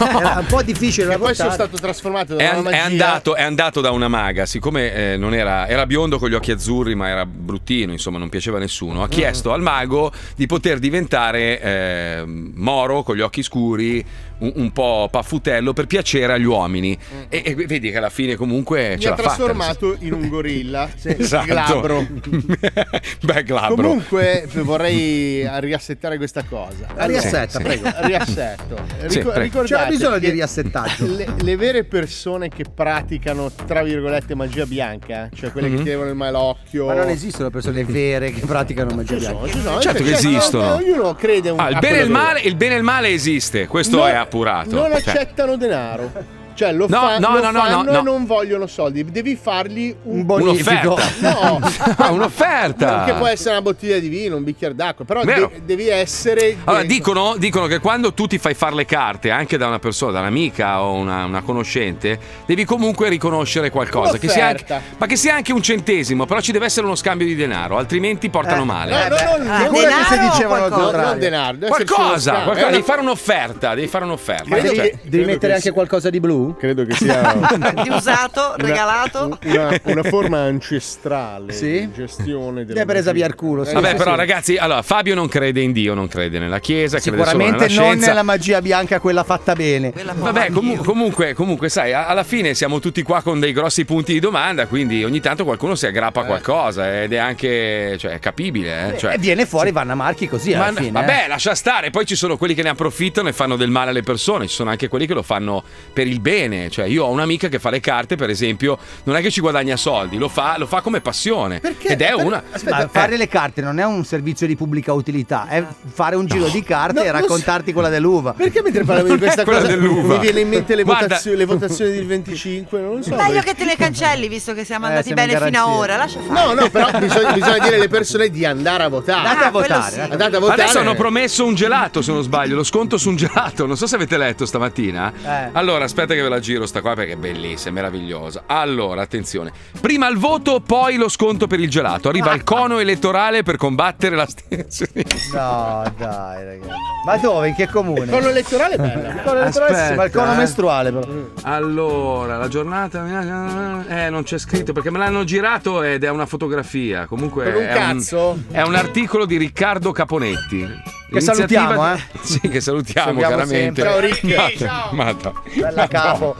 Era un po' difficile da E poi sono stato trasformato da È, una an- magia. è andato, è andato da una maga, siccome eh, non era, era biondo con gli occhi azzurri, ma era bruttino, insomma, non piaceva a nessuno. Ha chiesto al mago di poter diventare eh, moro con gli occhi scuri, un, un po' paffutello per piacere agli uomini. E, e vedi che alla fine comunque Mi ce ha l'ha fatta. trasformato in un gorilla. Esatto. Glabro. Beh, glabro. Comunque vorrei riassettare questa cosa. La riassetta, Sì. prego. Riassetto. Sì, Rico- prego. C'era bisogno di riassettaggio. Le, le vere persone che praticano, tra virgolette, magia bianca, cioè quelle Mhm. che ti levano il malocchio. Ma non esistono persone vere che praticano magia Ci sono, bianca. ci sono, Certo che cioè, esistono. Ognuno crede un Ah, il bene e il male, il bene e il male esiste, questo Non- è appurato. Non Cioè, accettano denaro. Cioè, lo, No, fa- no, lo no, no, fanno no, no. e non vogliono soldi. Devi fargli un, bonifico. Un'offerta. No, Ah, un'offerta. che può essere una bottiglia di vino, un bicchiere d'acqua, però de- devi essere. Allora, dicono, dicono che quando tu ti fai fare le carte anche da una persona, da un'amica o una, una conoscente, devi comunque riconoscere qualcosa. Che sia anche- Un'offerta. ma che sia anche un centesimo, però ci deve essere uno scambio di denaro, altrimenti portano male. No, no, no, Ah, Figurati denaro se o dicevano qualcosa? non denaro, Qualcosa, qualcosa, Eh, devi fare un'offerta, devi fare un'offerta. Ma devi, Cioè, devi mettere che anche sì. qualcosa di blu. Credo che sia Di usato, regalato. una, una forma ancestrale Sì? di gestione della hai presa via il culo. sì, Vabbè, sì, però, sì. ragazzi, allora Fabio non crede in Dio, non crede nella Chiesa, crede Sicuramente nella non nella magia bianca, quella fatta bene. Vabbè, comu- comunque, comunque, sai, alla fine siamo tutti qua con dei grossi punti di domanda, quindi ogni tanto qualcuno si aggrappa a qualcosa ed è anche cioè, è capibile. Eh? Cioè, e viene fuori Vanna Marchi così ma- alla fine. vabbè, eh. lascia stare. Poi ci sono quelli che ne approfittano e fanno del male alle persone. Ci sono anche quelli che lo fanno per il bene. Cioè, io ho un'amica che fa le carte, per esempio, non è che ci guadagna soldi, lo fa, lo fa come passione. Ed è una. Aspetta, Eh, fare le carte non è un servizio di pubblica utilità, è fare un giro di carte No, e raccontarti quella dell'uva. Perché mentre parlavi di questa cosa dell'uva. mi viene in mente le, votazioni, le votazioni del 25? Non lo so. Meglio perché- che te le cancelli, visto che siamo Eh, andati siamo bene fino a ora. Lascia fare. No, no, però bisogna, bisogna dire alle persone di andare a votare. Andate a Ah, quello votare, sì. Andate a votare. Adesso hanno promesso un gelato, se non sbaglio, lo sconto su un gelato. Non so se avete letto stamattina. Eh. Allora, aspetta che ve la giro sta qua perché è bellissima, è meravigliosa. Allora, attenzione. Prima il voto, poi lo sconto per il gelato. Arriva il cono elettorale per combattere l'astensione. No, dai, ragazzi. Ma dove? In che comune? Il cono elettorale è bello. Il cono elettorale sì, ma il cono Aspetta, eh. mestruale però. Allora, la giornata. Eh, non c'è scritto perché me l'hanno girato ed è una fotografia. Comunque. Per un è cazzo? è un articolo di Riccardo Caponetti. Che salutiamo, di- Sì, che salutiamo, Salutiamo chiaramente. sempre. Ciao, Rick. Ma- Ciao. ma no. Bella capo.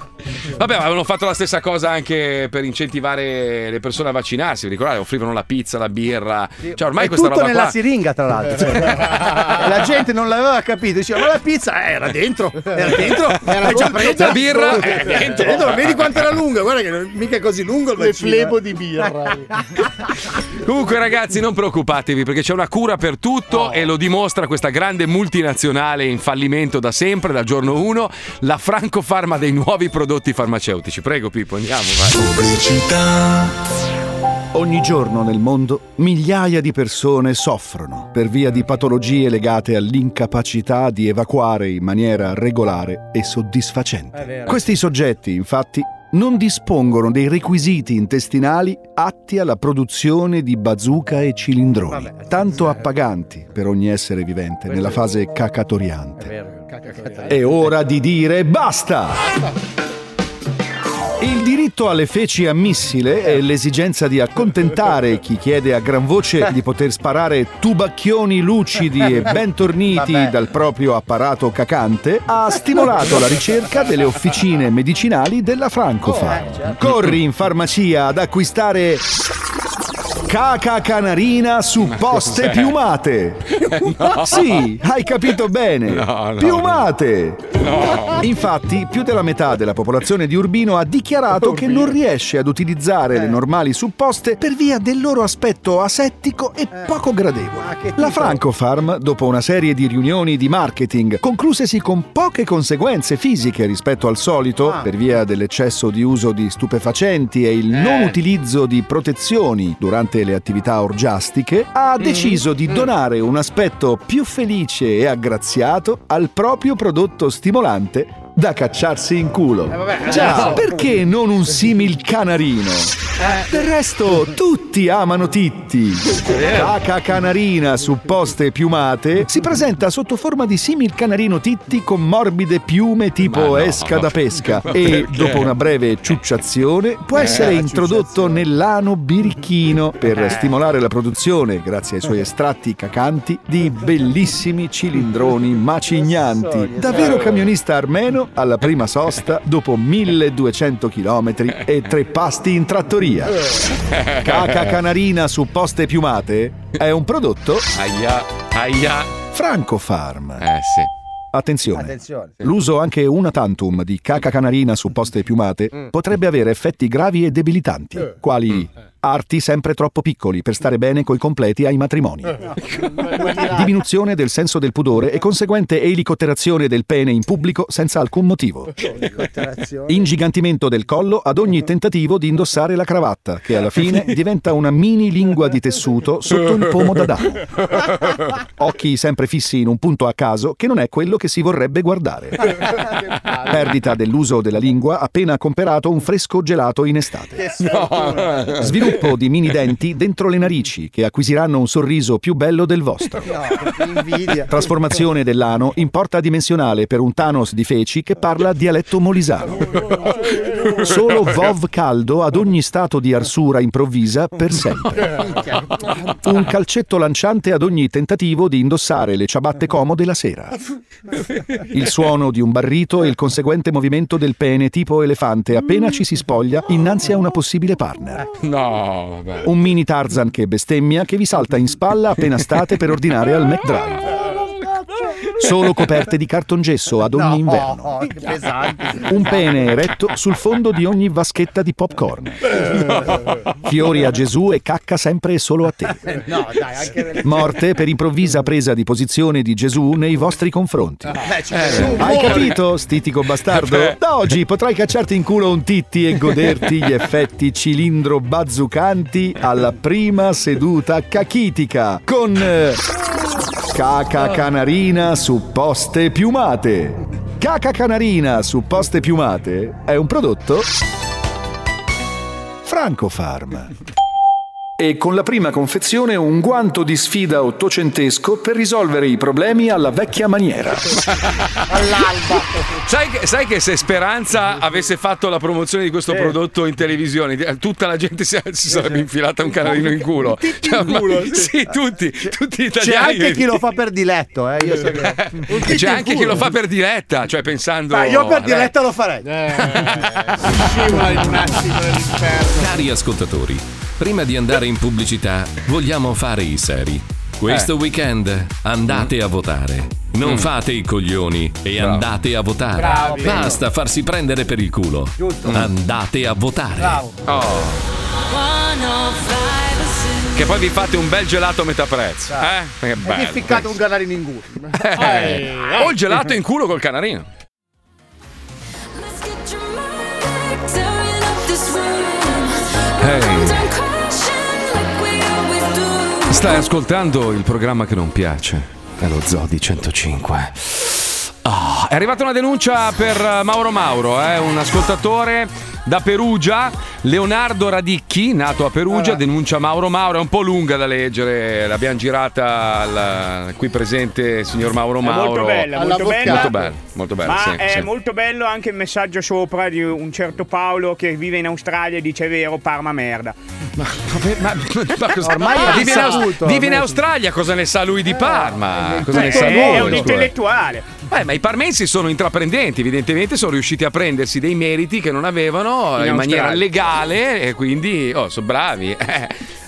Vabbè, avevano fatto la stessa cosa anche per incentivare le persone a vaccinarsi. Vi ricordate? Offrivano la pizza, la birra. Cioè, ormai è questa tutto roba nella qua. siringa, tra l'altro. la gente non l'aveva capito. Diceva, ma la pizza eh, era dentro. Era dentro. Era Hai già preso. La birra è dentro. Dentro, Vedi quanto era lunga. Guarda che non- mica è così lungo il flebo eh. di birra. Comunque, ragazzi, non preoccupatevi perché c'è una cura per tutto e lo dimostra questa grande multinazionale in fallimento da sempre, dal giorno 1, la Franco Pharma dei nuovi prodotti farmaceutici. Prego, Pippo, andiamo. Vai. Ogni giorno nel mondo migliaia di persone soffrono per via di patologie legate all'incapacità di evacuare in maniera regolare e soddisfacente. Questi soggetti, infatti, non dispongono dei requisiti intestinali atti alla produzione di bazooka e cilindroni, tanto appaganti per ogni essere vivente nella fase cacatoriante. È ora di dire basta! Il diritto alle feci a missile e l'esigenza di accontentare chi chiede a gran voce di poter sparare tubacchioni lucidi e ben torniti Vabbè. dal proprio apparato cacante ha stimolato la ricerca delle officine medicinali della Francofarm. Corri in farmacia ad acquistare Caca canarina su poste cos'è? piumate. No. Sì, hai capito bene. No, no. Piumate. No. Infatti, più della metà della popolazione di Urbino ha dichiarato che non riesce ad utilizzare le normali supposte per via del loro aspetto asettico e poco gradevole. La Francofarm, dopo una serie di riunioni di marketing, conclusesi con poche conseguenze fisiche rispetto al solito, per via dell'eccesso di uso di stupefacenti e il non utilizzo di protezioni durante le attività orgiastiche, ha deciso di donare un aspetto più felice e aggraziato al proprio prodotto stimolante da cacciarsi in culo. Già, adesso- perché non un simil canarino? Del resto, tutti amano Titti. Caca canarina su poste piumate si presenta sotto forma di simil canarino Titti con morbide piume tipo no. esca da pesca e, dopo una breve ciucciazione, può Eh, essere la introdotto nell'ano birichino per stimolare la produzione, grazie ai suoi estratti cacanti, di bellissimi cilindroni macignanti. Davvero camionista armeno alla prima sosta dopo 1200 km e tre pasti in trattoria. Caca canarina su poste piumate è un prodotto Aia, aia. Franco Farm. Eh sì. Attenzione. Attenzione. L'uso anche una tantum di caca canarina su poste piumate Mm. potrebbe avere effetti gravi e debilitanti, quali arti sempre troppo piccoli per stare bene coi completi ai matrimoni, diminuzione del senso del pudore e conseguente elicotterazione del pene in pubblico senza alcun motivo, ingigantimento del collo ad ogni tentativo di indossare la cravatta, che alla fine diventa una mini lingua di tessuto sotto il pomo d'Adamo. Occhi sempre fissi in un punto a caso che non è quello che si vorrebbe guardare. Perdita dell'uso della lingua appena comperato un fresco gelato in estate. Sviluppo gruppo di mini denti dentro le narici che acquisiranno un sorriso più bello del vostro. invidia. Trasformazione dell'ano in porta dimensionale per un Thanos di feci che parla dialetto molisano. Solo Vov caldo ad ogni stato di arsura improvvisa per sempre. Un calcetto lanciante ad ogni tentativo di indossare le ciabatte comode la sera. Il suono di un barrito e il conseguente movimento del pene tipo elefante appena ci si spoglia innanzi a una possibile partner. No, vabbè. Un mini Tarzan che bestemmia che vi salta in spalla appena state per ordinare al McDrive. Solo coperte di cartongesso ad ogni inverno. Oh, che pesante. Un pene eretto sul fondo di ogni vaschetta di popcorn. Fiori a Gesù e cacca sempre e solo a te. No, dai, anche. Morte per improvvisa presa di posizione di Gesù nei vostri confronti. Beh, ci Eh, sono. hai capito, stitico bastardo? Da oggi potrai cacciarti in culo un titti e goderti gli effetti cilindro bazzucanti alla prima seduta cachitica con eh, caca canarina su poste piumate. Caca canarina su poste piumate è un prodotto Francofarm. E con la prima confezione un guanto di sfida ottocentesco per risolvere i problemi alla vecchia maniera. All'alba. Sai che, sai che se Speranza avesse fatto la promozione di questo prodotto in televisione, eh, tutta la gente si, si sarebbe infilata un canarino in culo. Tutti Cioè, in culo, sì. sì, tutti, tutti gli C'è italiani. anche chi lo fa per diletto, eh. Io so che... Eh, C'è anche chi lo fa per diretta, cioè pensando. Ma io per diretta lo farei. Scivola in un attimo nell'inferno. Cari ascoltatori, prima di andare in pubblicità, vogliamo fare i seri. Questo weekend andate a votare. Non Mm. fate i coglioni e Bravo. andate a votare. Bravo. Basta farsi prendere per il culo. Andate a votare. Oh. Che poi vi fate un bel gelato a metà prezzo. Eh? Che E bello. mi ficcato un canarino in culo. Eh, O il gelato in culo col canarino. Stai ascoltando il programma che non piace. È lo Zodi 105. Ah, è arrivata una denuncia per eh, Mauro Mauro, eh, un ascoltatore da Perugia, Leonardo Radicchi, nato a Perugia, denuncia Mauro Mauro, è un po' lunga da leggere, l'abbiamo girata al qui presente signor Mauro È Mauro. molto bella, molto bella. Molto bello, molto bello, Ma sì, è sì. molto bello anche il messaggio sopra di un certo Paolo che vive in Australia e dice è vero, Parma merda. Ma, cosa- Ormai Ma è vive, in, Aus- saputo, vive in ormai- Australia, cosa ne sa lui di Parma? Cosa ne Eh, sa è lui? un scusa? intellettuale. Eh, ma i parmensi sono intraprendenti, evidentemente sono riusciti a prendersi dei meriti che non avevano In in, maniera legale e quindi oh, sono bravi.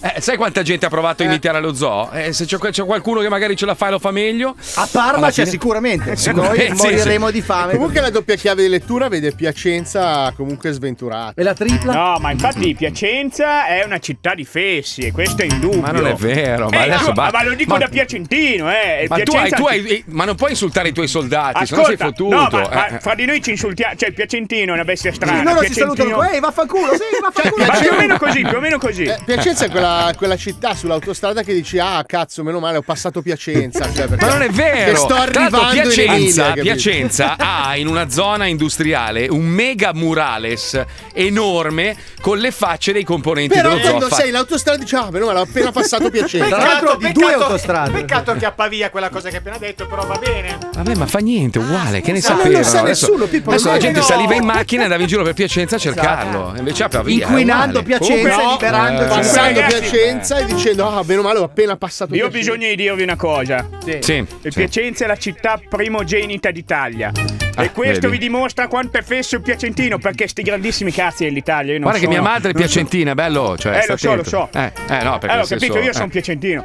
Eh, eh, sai quanta gente ha provato a imitare lo zoo? Eh, se c'è, c'è qualcuno che magari ce la fa e lo fa meglio. A Parma c'è fine- sicuramente. Sicuramente, Noi moriremo sì. di fame. Comunque la doppia chiave di lettura vede Piacenza comunque sventurata. E la tripla? No, ma infatti Piacenza è una città di fessi e questo è indubbio. Ma non è vero, ma Eh, adesso tu- ma lo dico Ma- da piacentino, eh. Ma tu, hai, tu hai- eh, ma non puoi insultare i tuoi soldati, se no sei Ascolta, fottuto. no, ma, ma eh. fra di noi ci insultiamo, cioè il Piacentino è una bestia strana. Sì, loro si Piacentino- salutano. Ehi, vaffanculo, sì, vaffanculo. Ma più o meno così, più o meno così. Eh, Piacenza è quella, quella città sull'autostrada che dici ah cazzo meno male ho passato Piacenza cioè, Ma non è vero! sto arrivando in Piacenza, Emilia? Piacenza ha in una zona industriale un mega murales enorme con le facce dei componenti però dello quando Fa- sei in autostrada dici ah meno male ho appena passato Piacenza Tra l'altro di due autostrade. Peccato che appa via quella cosa che hai appena detto, però va bene. Vabbè, ma fa niente, uguale, che ne Ma non sapevano? lo sa adesso nessuno, Pippo, adesso la gente no. saliva in macchina e andava in giro per Piacenza a cercarlo. Invece a via. è Inquinando. Piacenza, no, liberando eh, Ragazzi, Piacenza e dicendo ah meno male ho appena passato Io ho Piacenza bisogno di dirvi una cosa. Sì, Il sì. Piacenza è la città primogenita d'Italia. e questo vedi. vi dimostra quanto è fesso il piacentino, perché sti grandissimi cazzi dell'Italia. Io non Guarda che sono- mia madre è non so- piacentina, bello. Cioè, Eh, sta lo so, lo attento. so. Eh, eh, no, perché Eh, ho nel capito, senso- io eh. sono piacentino.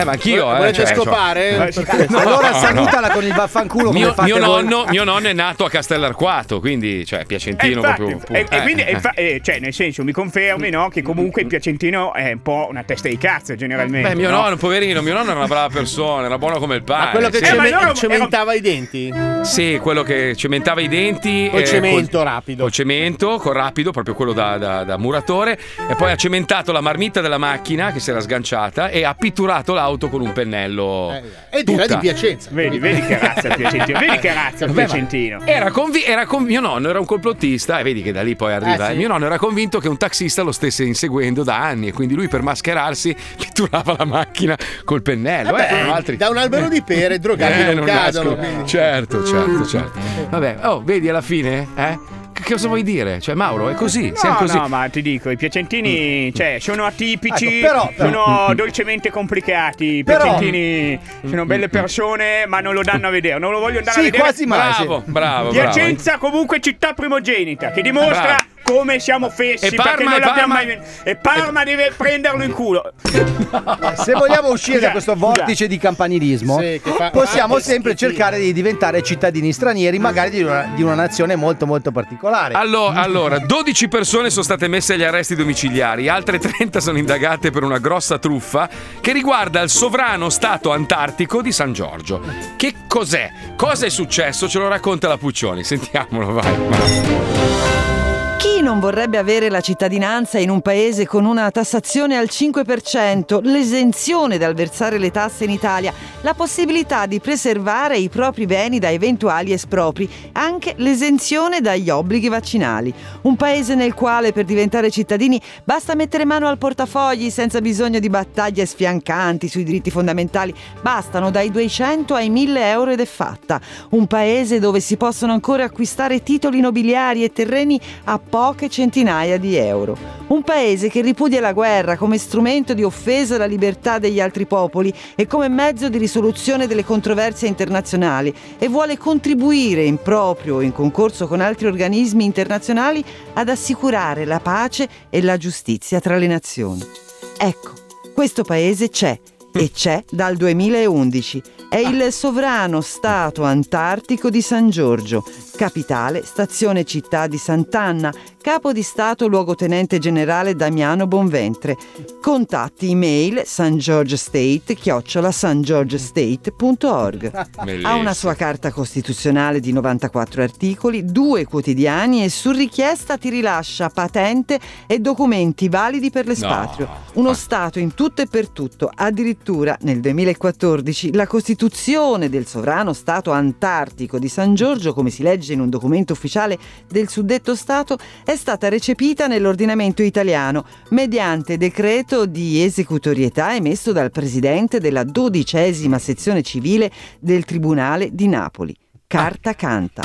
Eh, ma anch'io, eh. volete cioè, scopare? Eh, Perché- No, allora no. salutala con il vaffanculo come Mio, mio nonno, mio nonno è nato a Castellarquato, quindi cioè Eh, piacentino infatti, proprio. e, puro. e quindi, Eh, e eh. infa- eh, cioè, nel senso, mi confermi, no? Che comunque il piacentino è un po' una testa di cazzo, generalmente. Beh, mio no? nonno, poverino, mio nonno era una brava persona, era buono come il pane. Ma quello che sì. Eh, ma cementava i denti Sì, quello che cementava i denti. Col eh, cemento col- rapido. Col cemento, col rapido, proprio quello da, da- da muratore. E poi ha cementato la marmitta della macchina che si era sganciata e ha pitturato l'auto l'auto con un pennello. E dirà Tutta. di Piacenza. Vedi, vedi che razza il Piacentino. Vedi che razza Vabbè, Piacentino. Era, convi- era con- mio nonno era un complottista e vedi che da lì poi arriva. Eh, sì. Mio nonno era convinto che un taxista lo stesse inseguendo da anni e quindi lui per mascherarsi pitturava la macchina col pennello. Vabbè, Eh, altri- da un albero di pere drogati Eh, non, cadono. nascono. quindi. Certo, certo, certo. Vabbè, oh, vedi alla fine? Eh? Che cosa vuoi dire? Cioè, Mauro, è così. siamo No, così. no, ma ti dico, i piacentini cioè, sono atipici, Ecco, però- sono dolcemente complicati. I Però- piacentini sono belle persone, ma non lo danno a vedere. Non lo voglio andare Sì, a vedere. quasi mai, sì. Bravo, bravo, Piacenza, comunque, città primogenita, che dimostra Bravo. Come siamo fessi. E Parma, perché non e l'abbiamo Parma- mai E Parma deve prenderlo in culo. Se vogliamo uscire da questo vortice di campanilismo, Sì, fa- possiamo fa sempre cercare di diventare cittadini stranieri, magari di una, di una nazione molto molto particolare. Allora, allora, 12 persone sono state messe agli arresti domiciliari, altre 30 sono indagate per una grossa truffa che riguarda il sovrano stato antartico di San Giorgio. Che cos'è? Cosa è successo? Ce lo racconta la Puccioni. Sentiamolo, vai. Chi non vorrebbe avere la cittadinanza in un paese con una tassazione al 5%, l'esenzione dal versare le tasse in Italia, la possibilità di preservare i propri beni da eventuali espropri, anche l'esenzione dagli obblighi vaccinali? Un paese nel quale per diventare cittadini basta mettere mano al portafogli senza bisogno di battaglie sfiancanti sui diritti fondamentali, bastano dai 200 ai 1000 euro ed è fatta. Un paese dove si possono ancora acquistare titoli nobiliari e terreni a poche centinaia di euro. Un paese che ripudia la guerra come strumento di offesa alla libertà degli altri popoli e come mezzo di risoluzione delle controversie internazionali e vuole contribuire in proprio o in concorso con altri organismi internazionali ad assicurare la pace e la giustizia tra le nazioni. Ecco, questo paese c'è e c'è dal 2011. È il sovrano Stato antartico di San Giorgio, capitale, stazione città di Sant'Anna, capo di Stato luogotenente generale Damiano Bonventre. Contatti email sangiorgestate chiocciola sangiorgestate.org. Ha una sua carta costituzionale di 94 articoli, due quotidiani e su richiesta ti rilascia patente e documenti validi per l'espatrio. Uno Stato in tutto e per tutto. Addirittura nel 2014 la Costituzione del sovrano Stato antartico di San Giorgio, come si legge in un documento ufficiale del suddetto Stato, è stata recepita nell'ordinamento italiano mediante decreto di esecutorietà emesso dal Presidente della dodicesima sezione civile del Tribunale di Napoli. Carta Canta.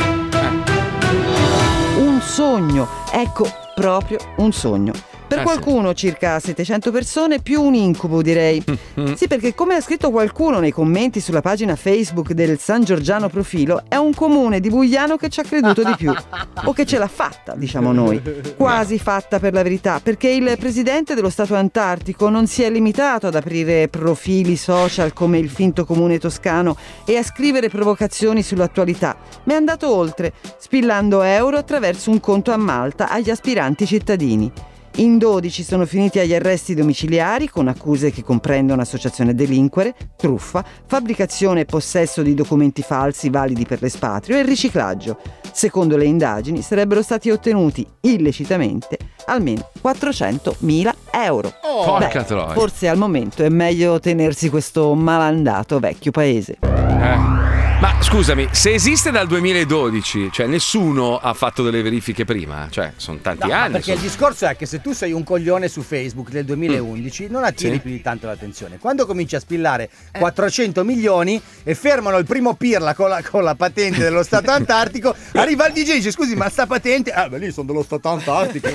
Un sogno, ecco proprio un sogno. Per Eh, qualcuno circa 700 persone più un incubo direi. Sì perché come ha scritto qualcuno nei commenti sulla pagina Facebook del San Giorgiano Profilo è un comune di Bugliano che ci ha creduto di più. O che ce l'ha fatta, diciamo noi. Quasi fatta per la verità, perché il presidente dello Stato Antartico non si è limitato ad aprire profili social come il finto comune toscano e a scrivere provocazioni sull'attualità, ma è andato oltre, spillando euro attraverso un conto a Malta agli aspiranti cittadini. In 12 sono finiti agli arresti domiciliari con accuse che comprendono associazione a delinquere, truffa, fabbricazione e possesso di documenti falsi validi per l'espatrio e riciclaggio. Secondo le indagini sarebbero stati ottenuti illecitamente almeno 400.000 euro. Oh. Troia. forse al momento è meglio tenersi questo malandato vecchio paese. Eh. Ma scusami, se esiste dal 2012, cioè nessuno ha fatto delle verifiche prima, cioè sono tanti No, anni. perché il sono- discorso è che se tu sei un coglione su Facebook del 2011 non attiri Sì. più di tanto l'attenzione. Quando cominci a spillare 400 milioni e fermano il primo pirla con la, con la patente dello Stato Antartico, arriva il DJ e dice scusi ma sta patente... Ah beh lì sono dello Stato Antartico.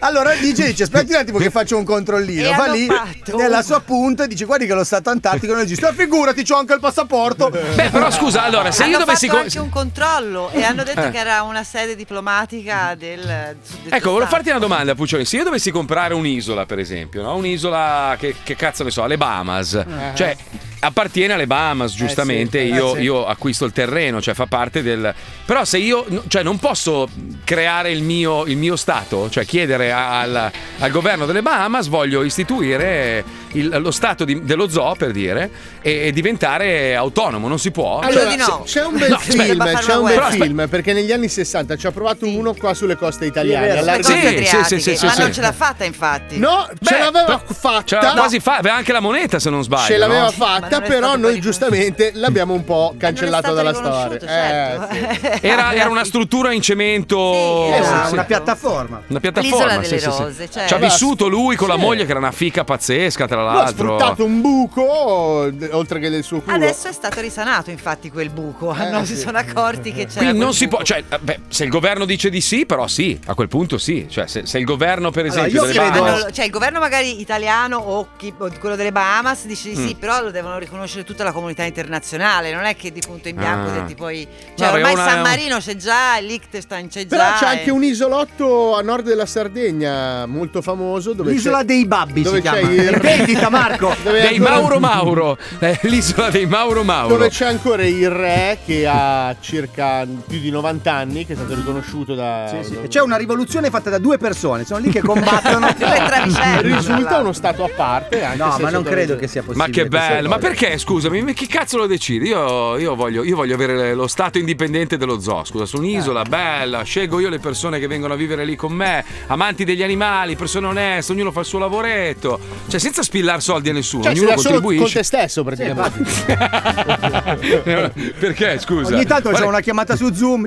allora il DJ dice aspetti un attimo che faccio un controllino. E Va lì fatto nella sua punta e dice guardi che lo Stato Antartico non esiste. "Ah, figurati c'ho anche il passaporto. Beh però scusa, allora se hanno io dovessi... fatto co- anche un controllo e hanno detto Eh. che era una sede diplomatica del Ecco, volevo farti una domanda, Puccioni. Se io dovessi comprare un'isola, per esempio, no? un'isola che, che cazzo ne so, alle Bahamas, cioè appartiene alle Bahamas, giustamente. sì, eh io, sì. io acquisto il terreno, cioè fa parte del. Però se io, cioè non posso creare il mio, il mio stato, cioè chiedere al, al governo delle Bahamas voglio istituire il- lo stato di- dello zoo per dire e, e diventare autonomo, non si può? Allora, Cioè, c'è- c'è un bel No, film, c'è un bel film perché negli anni 60 ci ha provato uno qua sulle coste italiane. Alla Sì, adriatiche, sì, sì, sì, ma sì. non ce l'ha fatta infatti. No, ce Beh, l'aveva però- fatta. Ce l'aveva quasi fatta, aveva anche la moneta se non sbaglio. Ce l'aveva no? fatta, però noi giustamente l'abbiamo un po' cancellato dalla storia. certo. Eh, sì. Era, era una struttura in cemento. Sì, sì. una piattaforma. Una piattaforma. L'isola delle sì, sì, sì. rose, certo. Ci ha vissuto lui con la Sì. moglie, che era una fica pazzesca, tra Lui ha l'altro. sfruttato un buco oltre che del suo culo. Adesso è stato risanato infatti quel buco, Eh, non sì. si sono accorti che c'era Quindi non si buco. può, cioè, eh, beh, se il governo dice di sì, però sì, a quel punto sì. Cioè, se, se il governo, per Allora, esempio, io delle credo- Bahamas- cioè il governo magari italiano o, chi- o quello delle Bahamas dice di sì, Mm. però lo devono riconoscere tutta la comunità internazionale, non è che di punto in bianco Ah. ti poi... Cioè No, ormai una- San Marino c'è già, Liechtenstein c'è Però già. c'è e- anche un isolotto a nord della Sardegna molto famoso dove L'isola c'è- dei babbi dove si chiama. il- vendita, Marco. Dove dei ancora- Mauro Mauro, eh, l'isola dei Mauro Mauro. Dove c'è ancora il re che ha circa più di 90 anni, che è stato riconosciuto da. Sì, sì. C'è una rivoluzione fatta da due persone, sono lì che combattono. Risulta uno stato a parte. Anche No, se ma non credo che sia possibile. Ma che bello, ma perché scusami, ma chi cazzo lo decide? Io, io voglio, io voglio avere lo stato indipendente dello zoo, scusa, su un'isola bella, scelgo io le persone che vengono a vivere lì con me, amanti degli animali, persone oneste, ognuno fa il suo lavoretto, cioè senza spillare soldi a nessuno, Cioè, ognuno l'ha solo con contribuisce. te stesso praticamente. perché scusa? Ogni tanto c'è Guarda- una chiamata su Zoom.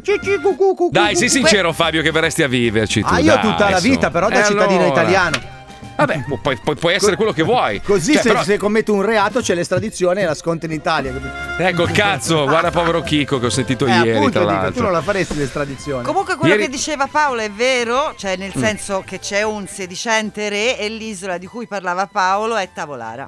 Dai, cu. sincero Fabio che verresti a viverci tu. Ah, io dai, tutta la vita, però da E cittadino allora? italiano. Vabbè, pu- puoi, puoi- puoi essere quello che vuoi. Così Cioè, se, però- se commetto un reato c'è l'estradizione e la sconto in Italia. Ecco cazzo, guarda povero Chicco che ho sentito Eh, ieri, appunto, tra dico, tu non la faresti l'estradizione. Comunque quello Ieri- che diceva Paolo è vero, cioè nel Mm. senso che c'è un sedicente re e l'isola di cui parlava Paolo è Tavolara.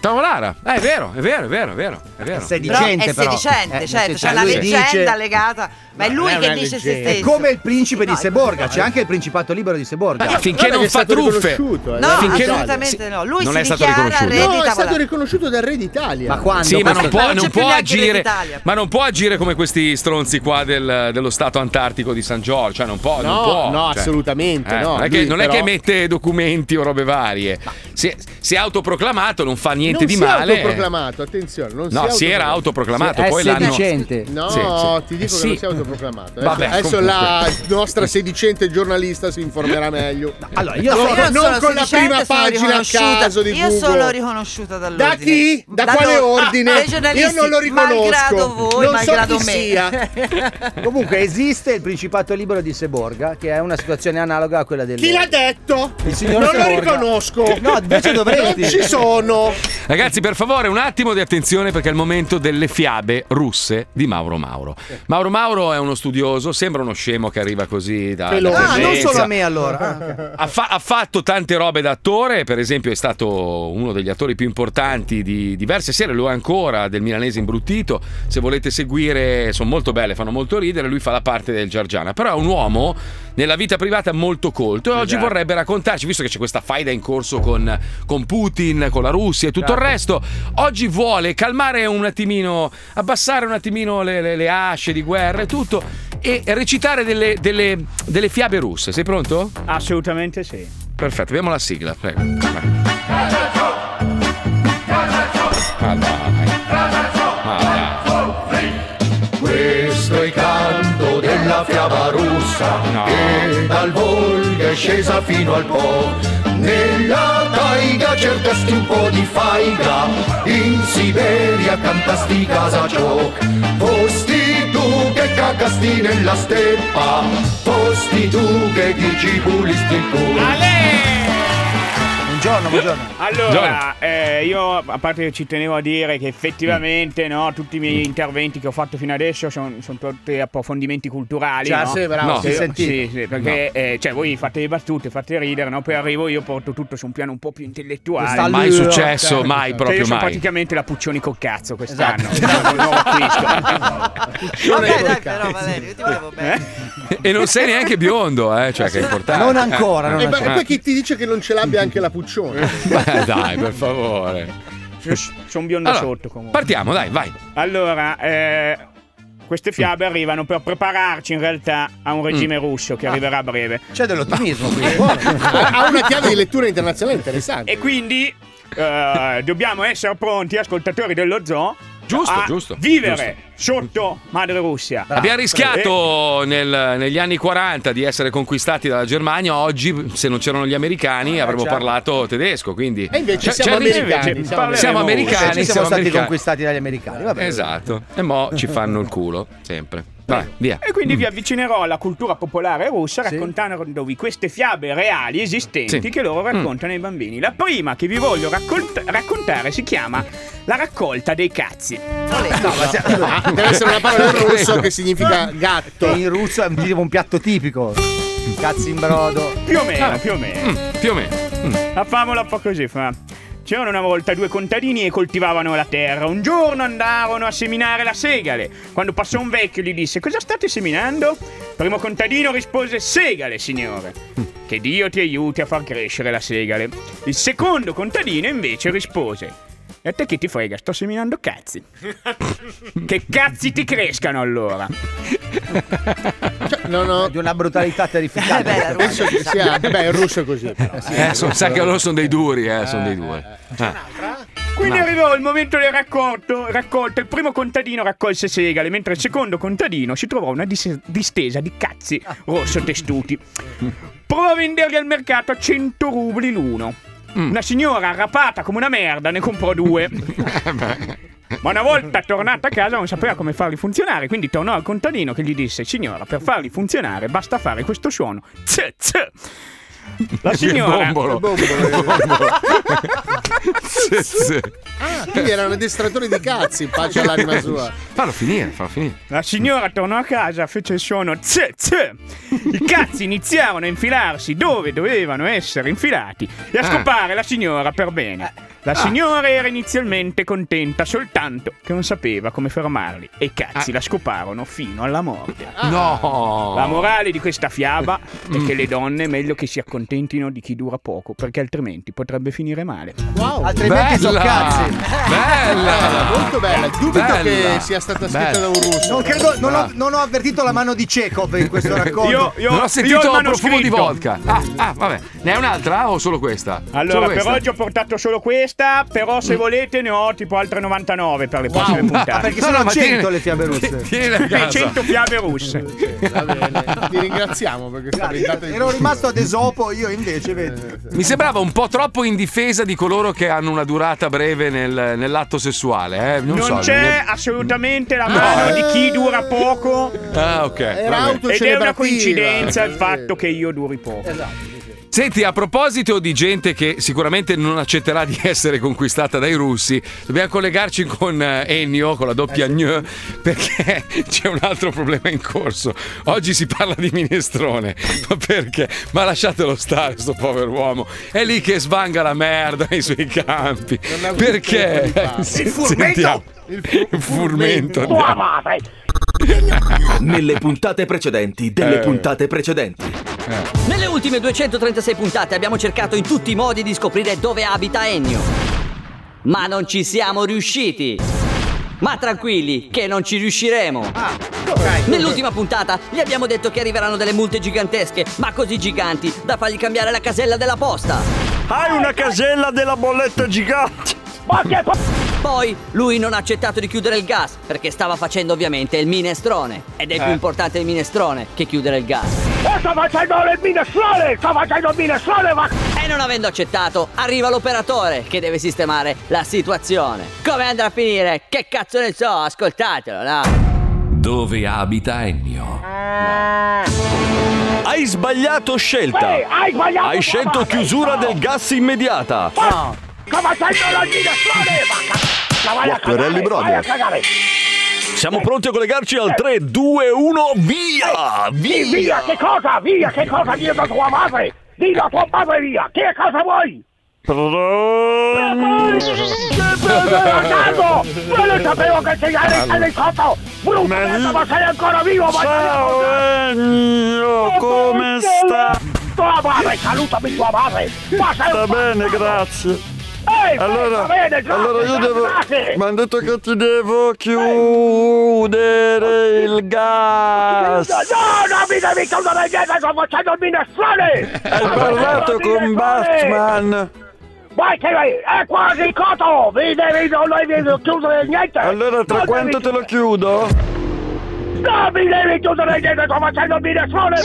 Tavolara, eh, è vero, è vero, è vero, è vero. È vero. Però è sedicente, certo, c'è una leggenda dice- legata, ma è lui Non che dice se leggenda. È stesso. come il principe di Seborga, c'è anche il principato libero di Seborga. Ma finché non fa truffe. No, Finché assolutamente no. Lui non si è stato riconosciuto. re No, è stato riconosciuto dal re d'Italia. Ma quando? Sì, ma non può, non può agire, d'Italia. ma non può agire come questi stronzi qua del- dello Stato Antartico di San Giorgio. Cioè, non può. non No, può, no, cioè. assolutamente Eh, no. Non, è che, è però- che mette documenti o robe varie. È- si è autoproclamato, non fa niente non di si è male. autoproclamato, attenzione. Non No, si, si era autoproclamato, Sì, poi è l'hanno. sedicente. No, Sì, sì. ti dico Eh, che non sì. si è autoproclamato. Adesso, Vabbè, adesso comunque. la nostra sedicente giornalista si informerà meglio. Allora, io non, No, io non non sono con la prima sono pagina a caso di Io Google. sono riconosciuta dall'ordine. Da chi? Da Da quale loro. ordine? Ah, Io non lo riconosco. malgrado voi, non so malgrado chi me. sia. Comunque esiste il principato libero di Seborga, che è una situazione analoga a quella del. Chi l'ha detto? Il signor non lo riconosco. No, invece dovresti. Non ci sono. Ragazzi, per favore, un attimo di attenzione perché è il momento delle fiabe russe di Mauro Mauro. Mauro Mauro è uno studioso, sembra uno scemo che arriva così da. Ah, non solo a me allora. Ah. Ha, fa- ha fatto tante robe da attore, per esempio è stato uno degli attori più importanti di diverse serie, lo è ancora, del milanese imbruttito. Se volete seguire, sono molto belle, fanno molto ridere, lui fa la parte del Giargiana, però è un uomo nella vita privata molto colto e oggi Esatto. vorrebbe raccontarci, visto che c'è questa faida in corso con, con Putin, con la Russia e tutto il resto, oggi vuole calmare un attimino, abbassare un attimino le, le- le asce di guerra e tutto e recitare delle, delle- delle fiabe russe. Sei pronto? Assolutamente sì. Perfetto, abbiamo la sigla, prego. Ma dai. Ma dai. Questo è il canto della fiaba russa No. che dal Volga è scesa fino al Po. Nella taiga cercasti un po' di faiga, in Siberia cantasti Kazachok. Fosti tu che cagasti nella steppa, fosti tu che dici pulisti il culo. Buongiorno, buongiorno. Allora, eh, io a parte che ci tenevo a dire che effettivamente no, tutti i miei interventi che ho fatto fino adesso sono tutti approfondimenti culturali. Cioè, no? sì, bravo, No. si sì, sì, perché eh, cioè, voi fate le battute, fate ridere, no? poi arrivo io porto tutto su un piano un po' più intellettuale. Questa Mai successo, certo, mai certo. proprio Cioè, io sono mai. praticamente la Puccioni col cazzo quest'anno, Esatto. nuovo acquisto. Vabbè, dai, però Valerio, io ti volevo bene. E non sei neanche biondo, eh, cioè che è importante. Non ancora, non E, ancora. beh, e poi chi ti dice che non ce l'abbia anche la Puccione? Beh, dai, per favore. Sono biondo Allora, sotto comunque. Partiamo, dai, vai. Allora, eh, queste fiabe arrivano per prepararci in realtà a un regime russo che arriverà a breve. C'è dell'ottimismo qui. ha ha una chiave di lettura internazionale interessante. E quindi eh, dobbiamo essere pronti, ascoltatori dello zoo, Giusto, a giusto, vivere sotto Madre Russia. Abbiamo rischiato nel- negli anni 40 di essere conquistati dalla Germania, oggi se non c'erano gli americani avremmo certo. parlato tedesco, quindi... E invece C'è- siamo americani, invece siamo siamo americani. siamo siamo stati americani. conquistati dagli americani. Vabbè. Esatto, e mo ci fanno il culo, sempre. Vai, via. E quindi vi avvicinerò alla cultura popolare russa raccontandovi queste fiabe reali esistenti Sì. che loro Mm. raccontano ai bambini. La prima che vi voglio raccont- raccontare si chiama La raccolta dei cazzi. Ah, deve essere una parola in russo che significa gatto. In russo è un, tipo un piatto tipico. Cazzi in brodo. Più o meno, più o meno. Mm, più o meno. La favola un po' così fa. C'erano una volta due contadini e coltivavano la terra. Un giorno andarono a seminare la segale. Quando passò un vecchio gli disse: Cosa state seminando? Il primo contadino rispose: Segale, signore. Che Dio ti aiuti a far crescere la segale. Il secondo contadino invece rispose: E te che ti frega? Sto seminando cazzi. che cazzi ti crescano allora? No, no. Di una brutalità terrificante. Penso che sia. Beh, il russo è così. però. Eh, so- sa che loro sono dei duri, eh, sono dei duri. Eh. Quindi No. arrivò il momento del raccolto, raccolto. Il primo contadino raccolse segale, mentre il secondo contadino si trovò una dis- distesa di cazzi rosso testuti. Provò a venderli al mercato a 100 rubli l'uno. Una signora arrapata come una merda ne comprò due. Ma una volta tornata a casa non sapeva come farli funzionare, quindi tornò al contadino che gli disse: Signora, per farli funzionare basta fare questo suono. Tz, tz. La signora. Il bombolo. Sì, sì. Ah, quindi era un addestratore di cazzi, pace all'anima sua. Fallo finire, fallo finire. La signora tornò a casa, fece il suono tz tz. I cazzi iniziarono a infilarsi dove dovevano essere infilati e a Ah. scopare la signora per bene. La signora era inizialmente contenta soltanto che non sapeva come fermarli e i cazzi la scoparono fino alla morte. No! La morale di questa fiaba è che le donne è meglio che si accontentino di chi dura poco perché altrimenti potrebbe finire male. Wow. Altrimenti sono cazzi. Bella! Molto bella. Dubito Bella. che sia stata scritta Bella. da un russo. Non, credo, non, ho, non ho avvertito la mano di Chekhov in questo racconto. Io, io, non ho io sentito il profumo di vodka. Ah, ah, vabbè. Ne hai un'altra o solo questa? Allora, Solo per questa? oggi ho portato solo questa, però se volete ne ho tipo altre 99 per le prossime puntate. Ah, perché No, sono no, ma 100 tieni- le fiabe russe. Tienile a casa. 100 fiabe russe. Va bene. Ti ringraziamo per questa puntata di Ero rimasto ad Esopo, io invece, vedi. Mi sembrava un po' troppo in difesa di coloro che hanno una durata breve nel- nell'atto sessuale. Eh? Non, Non, so, c'è assolutamente la mano di chi dura poco. Ah, ok. Ed è una coincidenza il fatto che io duri poco. Esatto. Senti, a proposito di gente che sicuramente non accetterà di essere conquistata dai russi, dobbiamo collegarci con eh, Ennio, con la doppia gn, perché c'è un altro problema in corso. Oggi si parla di minestrone, ma perché? Ma lasciatelo stare, sto povero uomo. È lì che svanga la merda nei suoi campi. Perché? farlo. sentiamo. Il, fu- Il furmento. Tua madre! Nelle puntate precedenti delle Eh. puntate precedenti. Nelle ultime 236 puntate abbiamo cercato in tutti i modi di scoprire dove abita Ennio. Ma non ci siamo riusciti. Ma tranquilli, che non ci riusciremo. Nell'ultima puntata gli abbiamo detto che arriveranno delle multe gigantesche, ma così giganti da fargli cambiare la casella della posta. Hai una casella della bolletta gigante! Ma che po- Poi lui non ha accettato di chiudere il gas, perché stava facendo ovviamente il minestrone. Ed è più Eh. importante il minestrone che chiudere il gas. Oh, sto facendo il minestrone! Sto facendo il minestrone, ma... E non avendo accettato, arriva l'operatore che deve sistemare la situazione. Come andrà a finire? Che cazzo ne so, ascoltatelo, no? Dove abita Ennio? Hai sbagliato scelta! Ehi, hai sbagliato Hai scelto madre, chiusura no. del gas immediata! No. Sto facendo il minestrone, ma... Ma Guacquerelli cagare, vai a Brothers. cagare! Siamo pronti a collegarci al 3, 2, 1, via! Via, via, che cosa? Via, che cosa? Dillo a tua madre! Dillo a tua madre, via! Che cosa vuoi? Bastardo! Io non sapevo che sei alle sotto! Brutto, ma sei ancora vivo! ma- Ciao Ennio, come sta? Tua madre, salutami tua madre! Sta bene, grazie. Ehi, Allora, va bene, grazie, allora io devo. Mi hanno detto che ti devo chiudere il gas. No, non mi devi chiudere niente, sto facendo il minestrone! Hai parlato con Batman. Vai che vai, è quasi cotto! Mi devi, non devi chiudere niente! Allora, tra Non quanto devi- te lo chiudo? No, mi devi chiudere niente, sto facendo il minestrone!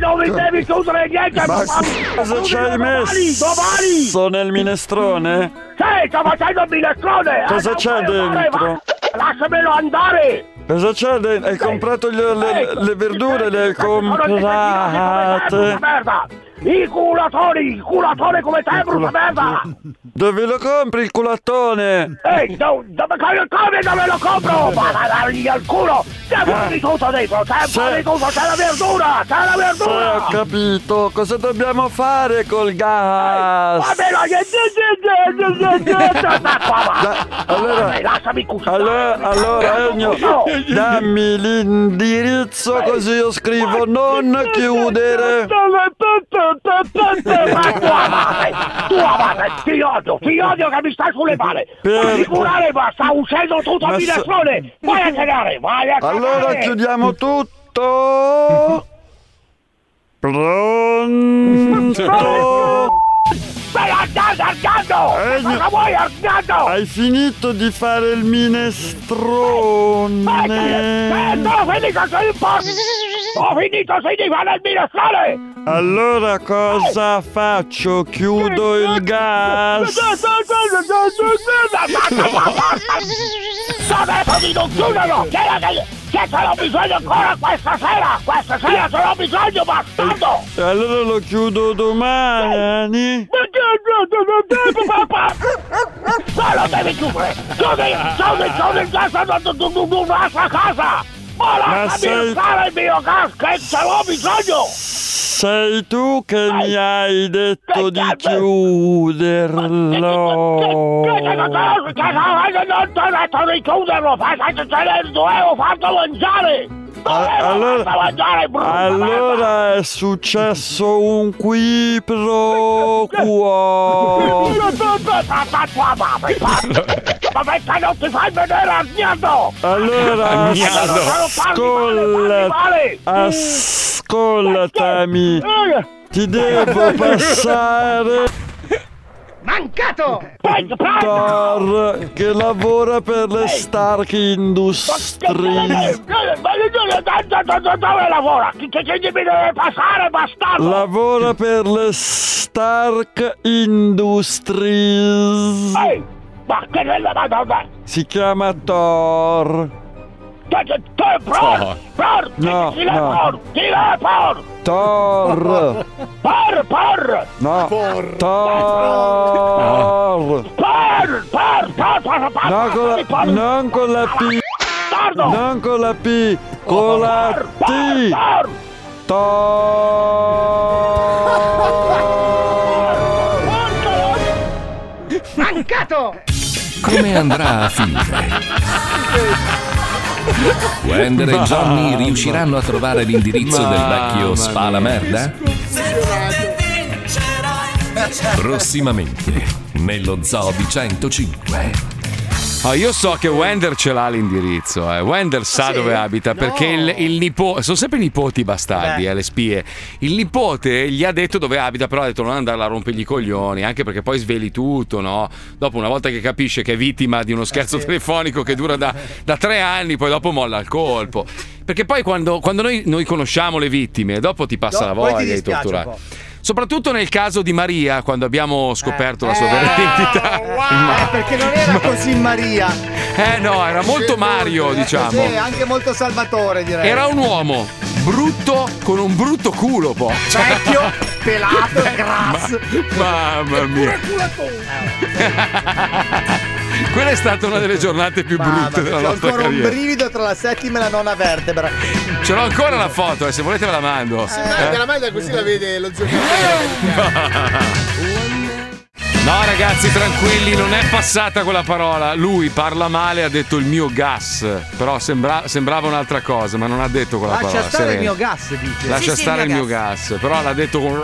Non mi devi chiudere niente! Ma cosa ci hai messo Domani! nel minestrone? Sì, sto facendo il minestrone! Cosa Eh, c'è dentro? Lasciamelo andare! Cosa c'è dentro? Hai comprato le verdure? Le hai comprate? I culatori! I culatori come te, brutta merda! Dove lo compri il culattone? Ehi, do- dove come come dove lo compro? Ma vai dargli al culo! C'è fuori di tutto dentro! C'è fuori tutto! C'è la verdura! C'è la Sì, verdura! ho capito. Cosa dobbiamo fare col gas? Va bene, allora, lasciami cucire! allora, allora Ennio, dammi l'indirizzo così io scrivo non chiudere. Ma tua madre! Tua madre! Ti odio! Ti odio che mi stai sulle Non curare, ma sta uscendo tutto so- minestrone! Vai a cagare! Vai a cagare! Allora chiudiamo tutto. Pronto? Stai andando, andando! Ennio, Cosa vuoi, andando? Hai finito di fare il minestrone? Eh, no, ho finito, sei un po'! Ho finito, sei di fare il minestrone! Allora cosa faccio? Chiudo il gas? Sapevo di non chiuderlo! Che, che, che ce l'ho bisogno ancora questa sera! Questa sera ce l'ho bisogno, bastardo! E allora lo chiudo domani? Ma lo devi chiudere! Chiudi! Chiudi! Chiudi il gas un'altra casa! Ma lasciami usare il mio gas che ce l'ho bisogno! Sei tu che mi hai detto di chiuderlo. Che non te non ti ho detto di chiuderlo! Che ne dovevo farlo mangiare! Allora, allora è successo un qui pro quo. Ma perché non ti fai vedere Agnando? Allora, ascolla, ascoltami, ti devo passare Mancato! Thor che lavora per le Stark Industries. Dove lavora? Che che che mi deve passare, bastardo? Lavora per le Stark Industries. Ehi, ma che? Si chiama Thor. Por! Por! No, no. L'è Por? Thor. Por! No. Por! Thor. Por! Por! Por! Por! Por! No, con la, non con la P. Non con la P. Con la T. Mancato! Come andrà a finire? Wender e Johnny riusciranno a trovare l'indirizzo del vecchio Spala. Merda? Prossimamente, nello Zoo di 105. Oh, io so che Wender ce l'ha l'indirizzo, eh. Wender sa dove abita perché il, il nipote, sono sempre i nipoti bastardi, eh, le spie. Il nipote gli ha detto dove abita, però ha detto non andare a rompergli i coglioni, anche perché poi sveli tutto, no? Dopo, una volta che capisce che è vittima di uno scherzo telefonico che dura da, da tre anni, poi dopo molla il colpo. Perché poi quando, quando noi, noi conosciamo le vittime, dopo ti passa No, la voglia di torturare. Soprattutto nel caso di Maria, quando abbiamo scoperto la sua vera identità. Eh, perché non era così Maria. Eh no, era molto Mario, diciamo. Sì, anche molto Salvatore, direi. Era un uomo brutto con un brutto culo, poi. Vecchio, pelato, grasso. Mamma mia. Quella è stata una delle giornate più brutte della nostra ancora un carriera. brivido tra la settima e la nona vertebra. Ce l'ho ancora la foto, eh, se volete ve la mando. Manca Eh? la maglia così la vede lo zio No, ragazzi, tranquilli, non è passata quella parola. Lui parla male, ha detto il mio gas. Però sembra- sembrava un'altra cosa, ma non ha detto quella Lascia parola. stare il mio gas, dice. Lascia stare il mio gas. però l'ha detto con.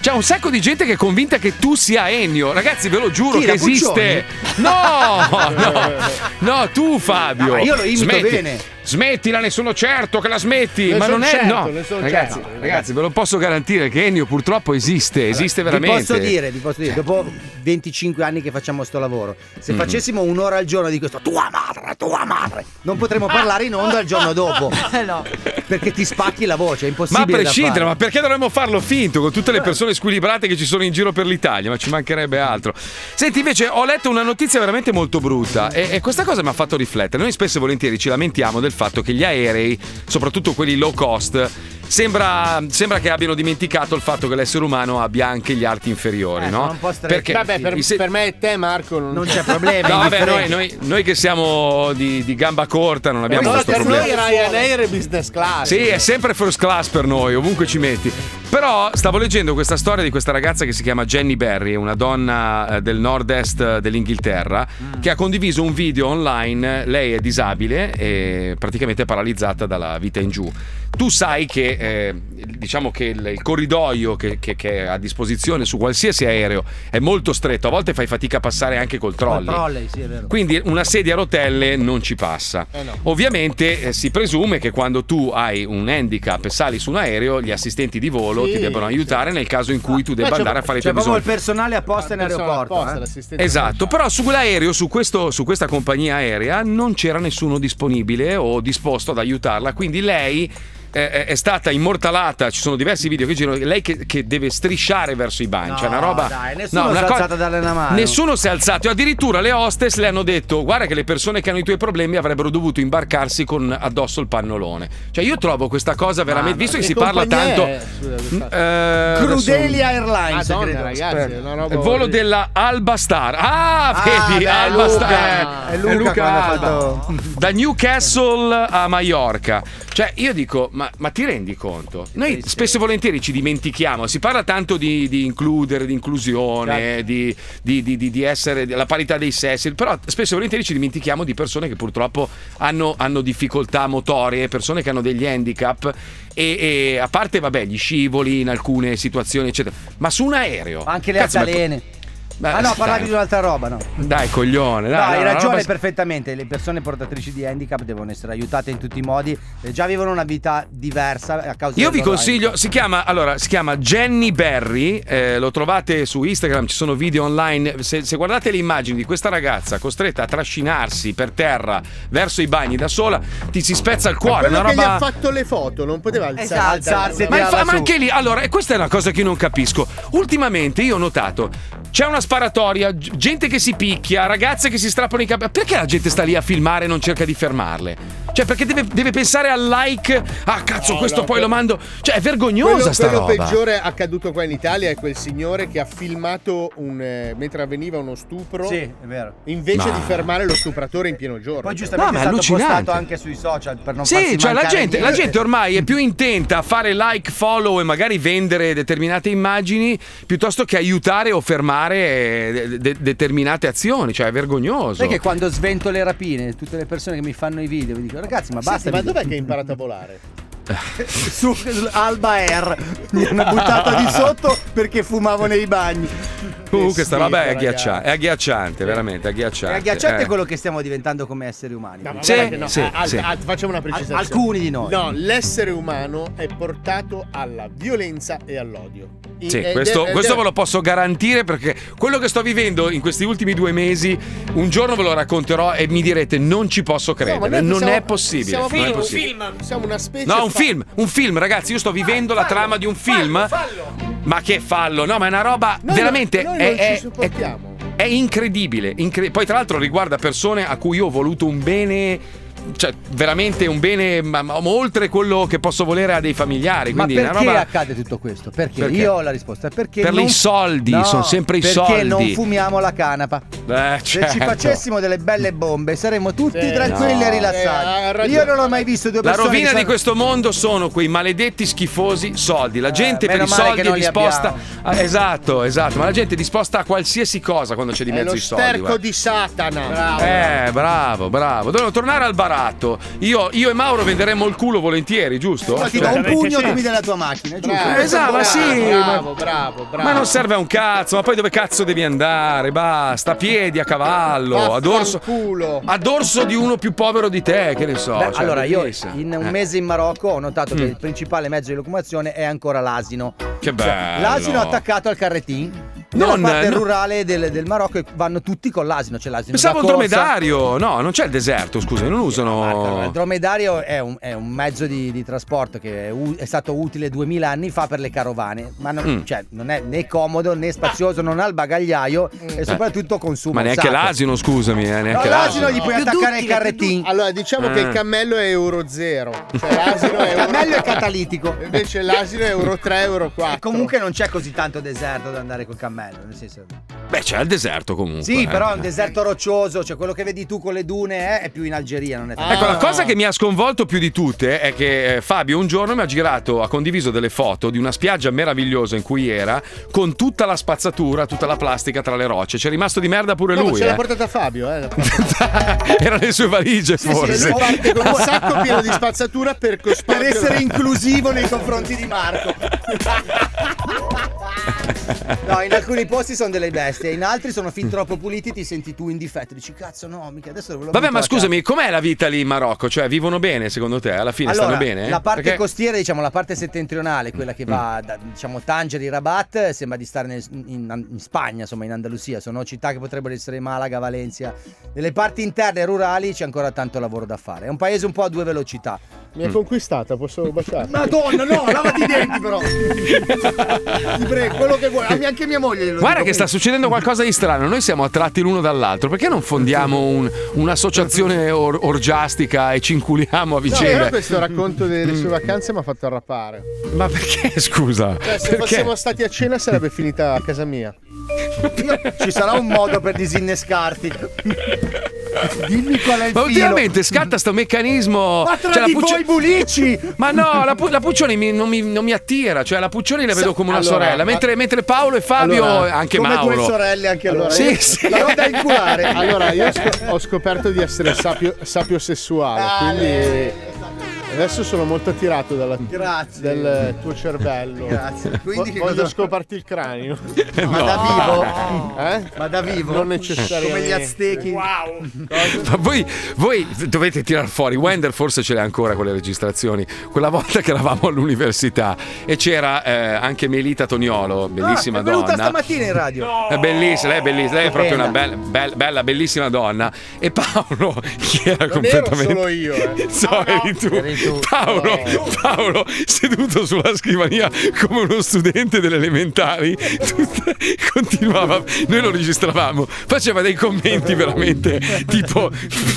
C'è un sacco di gente che è convinta che tu sia Ennio. Ragazzi, ve lo giuro Chi, che esiste. No, no, no, tu Fabio. No, ma io lo imito Smetti. bene. Smettila, ne sono certo che la smetti. Ne ma non è. certo, no, ne sono ragazzi, certo. ragazzi, ve lo posso garantire che Ennio purtroppo esiste. Esiste Vi veramente. posso dire, vi posso dire, dopo 25 anni che facciamo sto lavoro, se Mm. facessimo un'ora al giorno di questo, tua madre, tua madre, non potremmo parlare in onda il giorno dopo. Perché ti spacchi la voce, è Ma a impossibile. da prescindere, fare. ma perché dovremmo farlo finto con tutte le persone squilibrate che ci sono in giro per l'Italia? Ma ci mancherebbe altro. Senti, invece, ho letto una notizia veramente molto brutta e, e questa cosa mi ha fatto riflettere. Noi spesso e volentieri ci lamentiamo del fatto che gli aerei, soprattutto quelli low cost, Sembra, sembra che abbiano dimenticato il fatto che l'essere umano abbia anche gli arti inferiori, Eh, no? sono un po' stretti. Vabbè, per, se- per me e te, Marco, non, Non c'è problema. No, vabbè, noi, noi- noi che siamo di, di gamba corta non abbiamo No, questo per problema. noi Ryanair e business class. Sì, è sempre first class per noi, ovunque ci metti. Però stavo leggendo questa storia di questa ragazza che si chiama Jenny Berry, una donna eh, del nord-est dell'Inghilterra, che ha condiviso un video online. Lei è disabile e praticamente paralizzata dalla vita in giù. Tu sai che eh, diciamo che il, il corridoio che, che- che è a disposizione su qualsiasi aereo è molto stretto, a volte fai fatica a passare anche col trolley. Trolley, sì, è vero. Quindi una sedia a rotelle non ci passa. Eh no. Ovviamente eh, si presume che quando tu hai un handicap e sali su un aereo, gli assistenti di volo Sì, ti debbano aiutare nel caso in cui tu debba c'è- andare a fare i c'è tuoi proprio bisogni. il personale apposta in personale aeroporto. apposta, eh. Esatto, però su quell'aereo, su, questo- su questa compagnia aerea, non c'era nessuno disponibile o disposto ad aiutarla. Quindi lei eh, è stata immortalata. Ci sono diversi video che girano. Lei che, che deve strisciare verso i bagni. Cioè, una No, roba. dai, nessuno una si è cosa- alzato a darle una mano. Nessuno si è alzato. E addirittura le hostess le hanno detto: Guarda, che le persone che hanno i tuoi problemi avrebbero dovuto imbarcarsi con addosso il pannolone. Cioè, io trovo questa cosa veramente. Ma visto che che si parla tanto. è? Questa- Eh, Crudelia adesso- Airlines, Madonna, credo. ragazzi, è una roba il volo della Alba Star. Ah, Ah, vedi, beh, Alba Luca. Star. È Luca quando ha Alba. fatto- Da Newcastle a Mallorca. Cioè, io dico, ma, ma ti rendi conto? Noi spesso e volentieri ci dimentichiamo. Si parla tanto di, di includere, di inclusione, Certo. di, di- di- essere la parità dei sessi. Però spesso e volentieri ci dimentichiamo di persone che purtroppo hanno, hanno difficoltà motorie, persone che hanno degli handicap. E, e a parte, vabbè, gli scivoli in alcune situazioni, eccetera. Ma su un aereo. Anche le Cazzo, altalene. Beh, ah no, parlavi di un'altra roba, no? Dai, coglione. No, Dai, hai no, ragione roba- perfettamente. Le persone portatrici di handicap devono essere aiutate in tutti i modi. Eh, già vivono una vita diversa a causa Io vi consiglio, si chiama, allora, si chiama Jenny Berry, eh, lo trovate su Instagram, ci sono video online. Se, se guardate le immagini di questa ragazza costretta a trascinarsi per terra verso i bagni da sola, ti si spezza il cuore. Quello Una che gli roba... ha fatto le foto non poteva alzare, Esatto. alzarsi e Ma, infa- ma anche lì, allora, e questa è una cosa che io non capisco. Ultimamente io ho notato, c'è una sparatoria, gente che si picchia, ragazze che si strappano i capelli. Perché la gente sta lì a filmare e non cerca di fermarle? Cioè, perché deve, deve pensare al like? Ah, cazzo, No, questo no, poi quello- lo mando. Cioè, è vergognosa quello, sta quello roba. peggiore accaduto qua in Italia è quel signore che ha filmato un, eh, mentre avveniva uno stupro. Sì, è vero. Invece Ma- di fermare lo stupratore in pieno giorno. Poi Cioè, giustamente No, ma è è stato postato anche sui social per non Sì, farsi cioè la gente, la gente ormai è più intenta a fare like, follow e magari vendere determinate immagini piuttosto che aiutare o fermare eh, de- de- determinate azioni. Cioè, è vergognoso. Sai che quando svento le rapine, tutte le persone che mi fanno i video mi dicono ragazzi ma basta. Senti, ma video." dov'è che hai imparato a volare? Su Alba Air mi hanno buttato di sotto perché fumavo nei bagni. Comunque, sta roba è, agghiaccia- è agghiacciante, veramente agghiacciante. È agghiacciante Eh. quello che stiamo diventando come esseri umani. No, ma Sì, no, sì, ah, sì. ah, facciamo una precisazione. alcuni di noi. No, l'essere umano è portato alla violenza e all'odio. Sì, è- questo, è- questo ve lo posso garantire perché quello che sto vivendo in questi ultimi due mesi, un giorno ve lo racconterò e mi direte non ci posso No, credere, noi non siamo- è possibile. Siamo, non è un possibile. film, siamo una specie No, un fa- film, un film, ragazzi. Io sto vivendo la trama di un film. Ma che fallo? No, ma è una roba Noi veramente. non- è, noi non è- ci supportiamo. è incredibile. incre- Poi, tra l'altro, riguarda persone a cui io ho voluto un bene cioè, veramente un bene, ma, ma oltre quello che posso volere a dei familiari. Ma Quindi è perché una roba. accade tutto questo? Perché? Perché? Io ho la risposta. Perché Per non- i soldi, No, sono sempre i perché soldi. non fumiamo la canapa. Eh, Se ci certo. facessimo delle belle bombe saremmo tutti Sì, tranquilli no. e Eh, rilassati. ragione. Io non ho mai visto due La persone rovina che di sono- questo mondo sono quei maledetti schifosi soldi. La gente per i soldi è disposta. Ah, esatto, esatto. Ma la gente è disposta a qualsiasi cosa quando c'è di È mezzo lo i soldi. sterco guarda. di Satana. Eh, bravo, bravo. Dobbiamo tornare al baratto. Io, io e Mauro venderemmo il culo volentieri, giusto? Ma ti do Cioè- un pugno, tu mi dai la tua macchina, giusto? Bravo, esatto, ma sì, Bravo, ma- bravo, bravo. Ma non serve a un cazzo, ma poi dove cazzo devi andare? Basta, a piedi, a cavallo, a dorso, a dorso di uno più povero di te, che ne so. Beh, cioè, allora, io bellissimo. in un Eh. mese in Marocco ho notato che Mm. il principale mezzo di locomozione è ancora l'asino. Che bello. L'asino attaccato al carrettin. Non- Nella parte no. rurale del, del Marocco vanno tutti con l'asino. C'è l'asino Pensavo un dromedario. No, non c'è il deserto, scusa, non usano. Il dromedario è un, è un mezzo di, di trasporto che è, u- è stato utile 2000 anni fa per le carovane, ma non, Mm. cioè, non è né comodo né spazioso, non ha il bagagliaio e soprattutto consuma. Ma neanche sacco. l'asino, scusami, eh, No, neanche l'asino gli puoi Più attaccare duttile, il carrettin. Allora, diciamo che Eh. il cammello è euro zero. Cioè, l'asino è Il euro... cammello è catalitico. Invece l'asino è euro 3, euro 4. E comunque non c'è così tanto deserto da andare col cammello, nel senso... Beh, c'è il deserto comunque. Sì, eh. però è un deserto roccioso, cioè quello che vedi tu con le dune eh, è più in Algeria, non è tanto. Ecco, la cosa che mi ha sconvolto più di tutte è che eh, Fabio un giorno mi ha girato, ha condiviso delle foto di una spiaggia meravigliosa in cui era, con tutta la spazzatura, tutta la plastica tra le rocce. C'è rimasto di merda pure No, ma lui. ce l'ha eh. portata Fabio, eh. Era nelle sue valigie, Sì, sì, forse. parte con un sacco pieno di spazzatura per, Per essere inclusivo nei confronti di Marco. No, in alcuni posti sono delle bestie, in altri sono fin troppo puliti, ti senti tu in difetto, dici cazzo no, mica adesso lo Vabbè, butto ma a casa." scusami, com'è la vita lì in Marocco? Cioè, vivono bene secondo te? Alla fine Allora, stanno bene? La parte Perché- costiera, diciamo, la parte settentrionale, quella che Mm. va da diciamo Tangeri, Rabat, sembra di stare nel- in, in Spagna, insomma, in Andalusia. Sono città che potrebbero essere Malaga, Valencia. Nelle parti interne rurali c'è ancora tanto lavoro da fare. È un paese un po' a due velocità. Mi ha conquistata, posso baciare? Madonna, no, lavati i denti però. Ti prego, quello che vuoi. Anche mia moglie glielo Guarda che sta succedendo qualcosa di strano. Noi siamo attratti l'uno dall'altro. Perché non fondiamo un- un'associazione or- orgiastica e ci inculiamo a No, vicenda? però questo racconto delle sue vacanze mi ha fatto arrapare. Ma perché, scusa? Cioè, se Perché? fossimo stati a cena sarebbe finita a casa mia. Ci sarà un modo per disinnescarti. Dimmi qual è il Ma filo. ultimamente scatta sto meccanismo. Ma tra cioè, la di Puccio- voi bulici! Ma no, la, Pu- la Puccioni mi- non, mi, non mi attira. Cioè, la Puccioni la vedo come una allora, sorella. ma- Mentre, mentre Paolo e Fabio, Allora, anche come Mauro. due sorelle anche loro. Sì, Io- sì. La roba da inculare. Allora, io ho scop- ho scoperto di essere sapio, sapio sessuale, Ah, quindi adesso sono molto attirato dalla- Grazie. del tuo cervello. Grazie. Quindi voglio cosa- scoparti il cranio. Ma da vivo? Eh? Ma da vivo? Non necessariamente. Come gli aztechi. Ma voi, voi dovete tirar fuori. Wender forse ce l'ha ancora quelle registrazioni. Quella volta che eravamo all'università e c'era eh, anche Melita Toniolo, bellissima Ah, è venuta donna. stamattina in radio. È bellissima, lei è bellissima, lei è proprio Stupenda. una bella, bella, bella, bellissima donna. E Paolo, che era Non ero completamente. solo io, eh. So, eri Paolo, Paolo, seduto sulla scrivania come uno studente delle elementari, tut- continuava. Noi lo registravamo, faceva dei commenti veramente tipo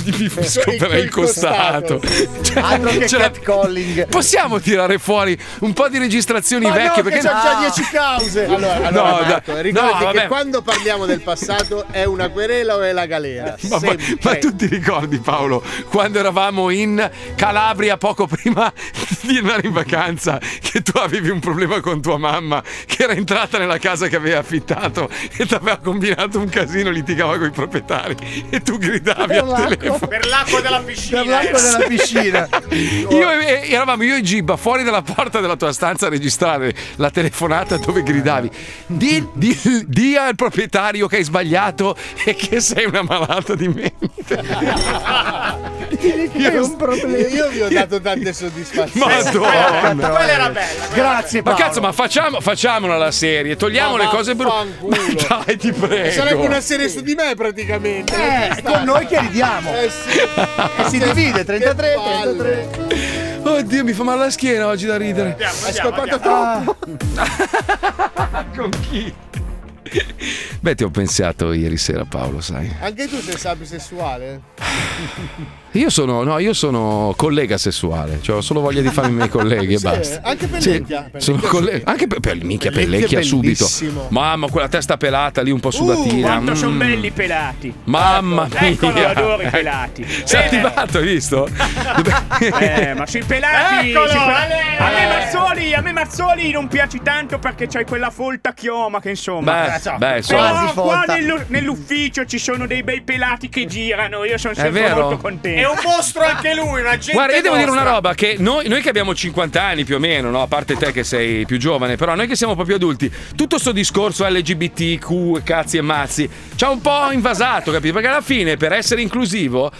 mi scoperei il costato. Cioè, ce la- catcalling. Possiamo tirare fuori un po' di registrazioni Ma vecchie no, perché c'ho già 10 cause. Allora, allora No, Marco, ricordati No, che quando parliamo del passato è una querela o è la galera. Ma, ma- ma tu ti ricordi Paolo quando eravamo in Calabria poco prima di andare in vacanza che tu avevi un problema con tua mamma che era entrata nella casa che aveva affittato e ti aveva combinato un casino litigava con i proprietari e tu gridavi al telefono Per l'acqua della piscina. Per l'acqua eh. della piscina. io e, e- eravamo io e Gibba fuori dalla porta della tua stanza a registrare la telefonata dove gridavi di, di- di al proprietario che hai sbagliato e che sei una malata di mente Io, io vi ho dato tante soddisfazioni. Madonna. Quella era bella. Grazie Ma Paolo. cazzo, ma facciamo, facciamola la serie, togliamo Ma le cose brutte. dai, ti prego. Sarebbe una serie su di me praticamente. Eh, è con noi che ridiamo. Eh sì. E si divide 33, 33. Oddio, mi fa male la schiena oggi da ridere. Hai scopato troppo. Con chi? Beh, ti ho pensato ieri sera, Paolo, sai. Anche tu sei sabio sessuale? Io sono, no, io sono collega sessuale, cioè ho solo voglia di farmi i miei colleghi e Sì, basta. anche per Sì, sono Lecchia colle- sì. anche per, per minchia Pellecchia è Pellecchia subito. Mamma, quella testa pelata lì un po' sudatina. Quanto sono mm. belli pelati. Mamma mia. Eccolo, adoro i pelati. Sei Bene. attivato, hai visto? Eh, ma sui pelati. Eccolo, sui pe- Ale! A me Mazzoli, a me Mazzoli non piaci tanto perché c'hai quella folta chioma che insomma. Beh, Eh, insomma. Però Quasi qua nello- nell'ufficio ci sono dei bei pelati che girano. Io sono sempre vero? molto contento. È un mostro anche lui, una gente Guarda, io devo dire una mostra. roba: che noi, noi che abbiamo 50 anni più o meno, no? a parte te che sei più giovane, però noi che siamo più adulti, tutto sto discorso LGBTQ, cazzi e mazzi, ci ha un po' invasato, capito? Perché alla fine, per essere inclusivo,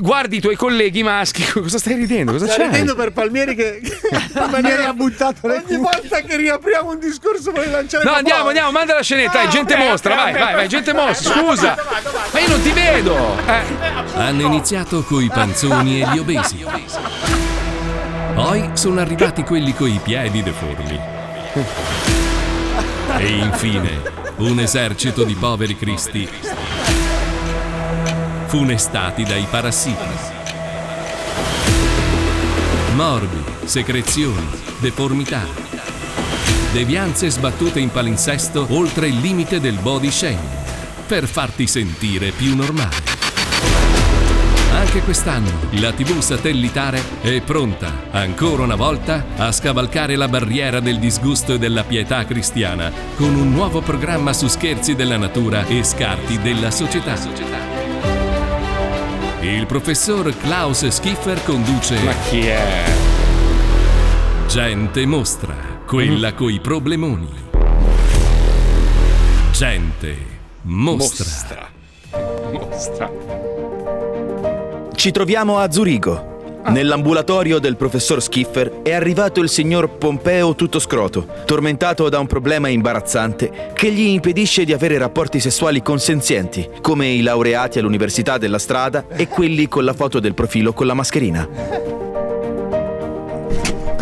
guardi i tuoi colleghi maschi, cosa stai ridendo? Cosa Sta c'è? ridendo per Palmieri che Palmieri ha buttato le ogni volta che riapriamo un discorso vuole lanciare No, andiamo, bolla. andiamo, manda la scenetta, dai, No, gente ok, mostra, ok, vai, ok. vai, vai, gente mostra, scusa. Ma io non ti vedo. Eh. Hanno iniziato coi panzoni e gli obesi. Poi sono arrivati quelli coi piedi deformi. E infine un esercito di poveri cristi funestati dai parassiti. Morbi, secrezioni, deformità. Devianze sbattute in palinsesto oltre il limite del body shaming per farti sentire più normale. Anche quest'anno la TV satellitare è pronta, ancora una volta, a scavalcare la barriera del disgusto e della pietà cristiana con un nuovo programma su scherzi della natura e scarti della società. Il professor Klaus Schiffer conduce. Ma chi è? Gente mostra, quella coi problemoni. Gente mostra. Mostra. Ci troviamo a Zurigo. Nell'ambulatorio del professor Schiffer è arrivato il signor Pompeo tutto scroto, tormentato da un problema imbarazzante che gli impedisce di avere rapporti sessuali consenzienti, come i laureati all'università della strada e quelli con la foto del profilo con la mascherina.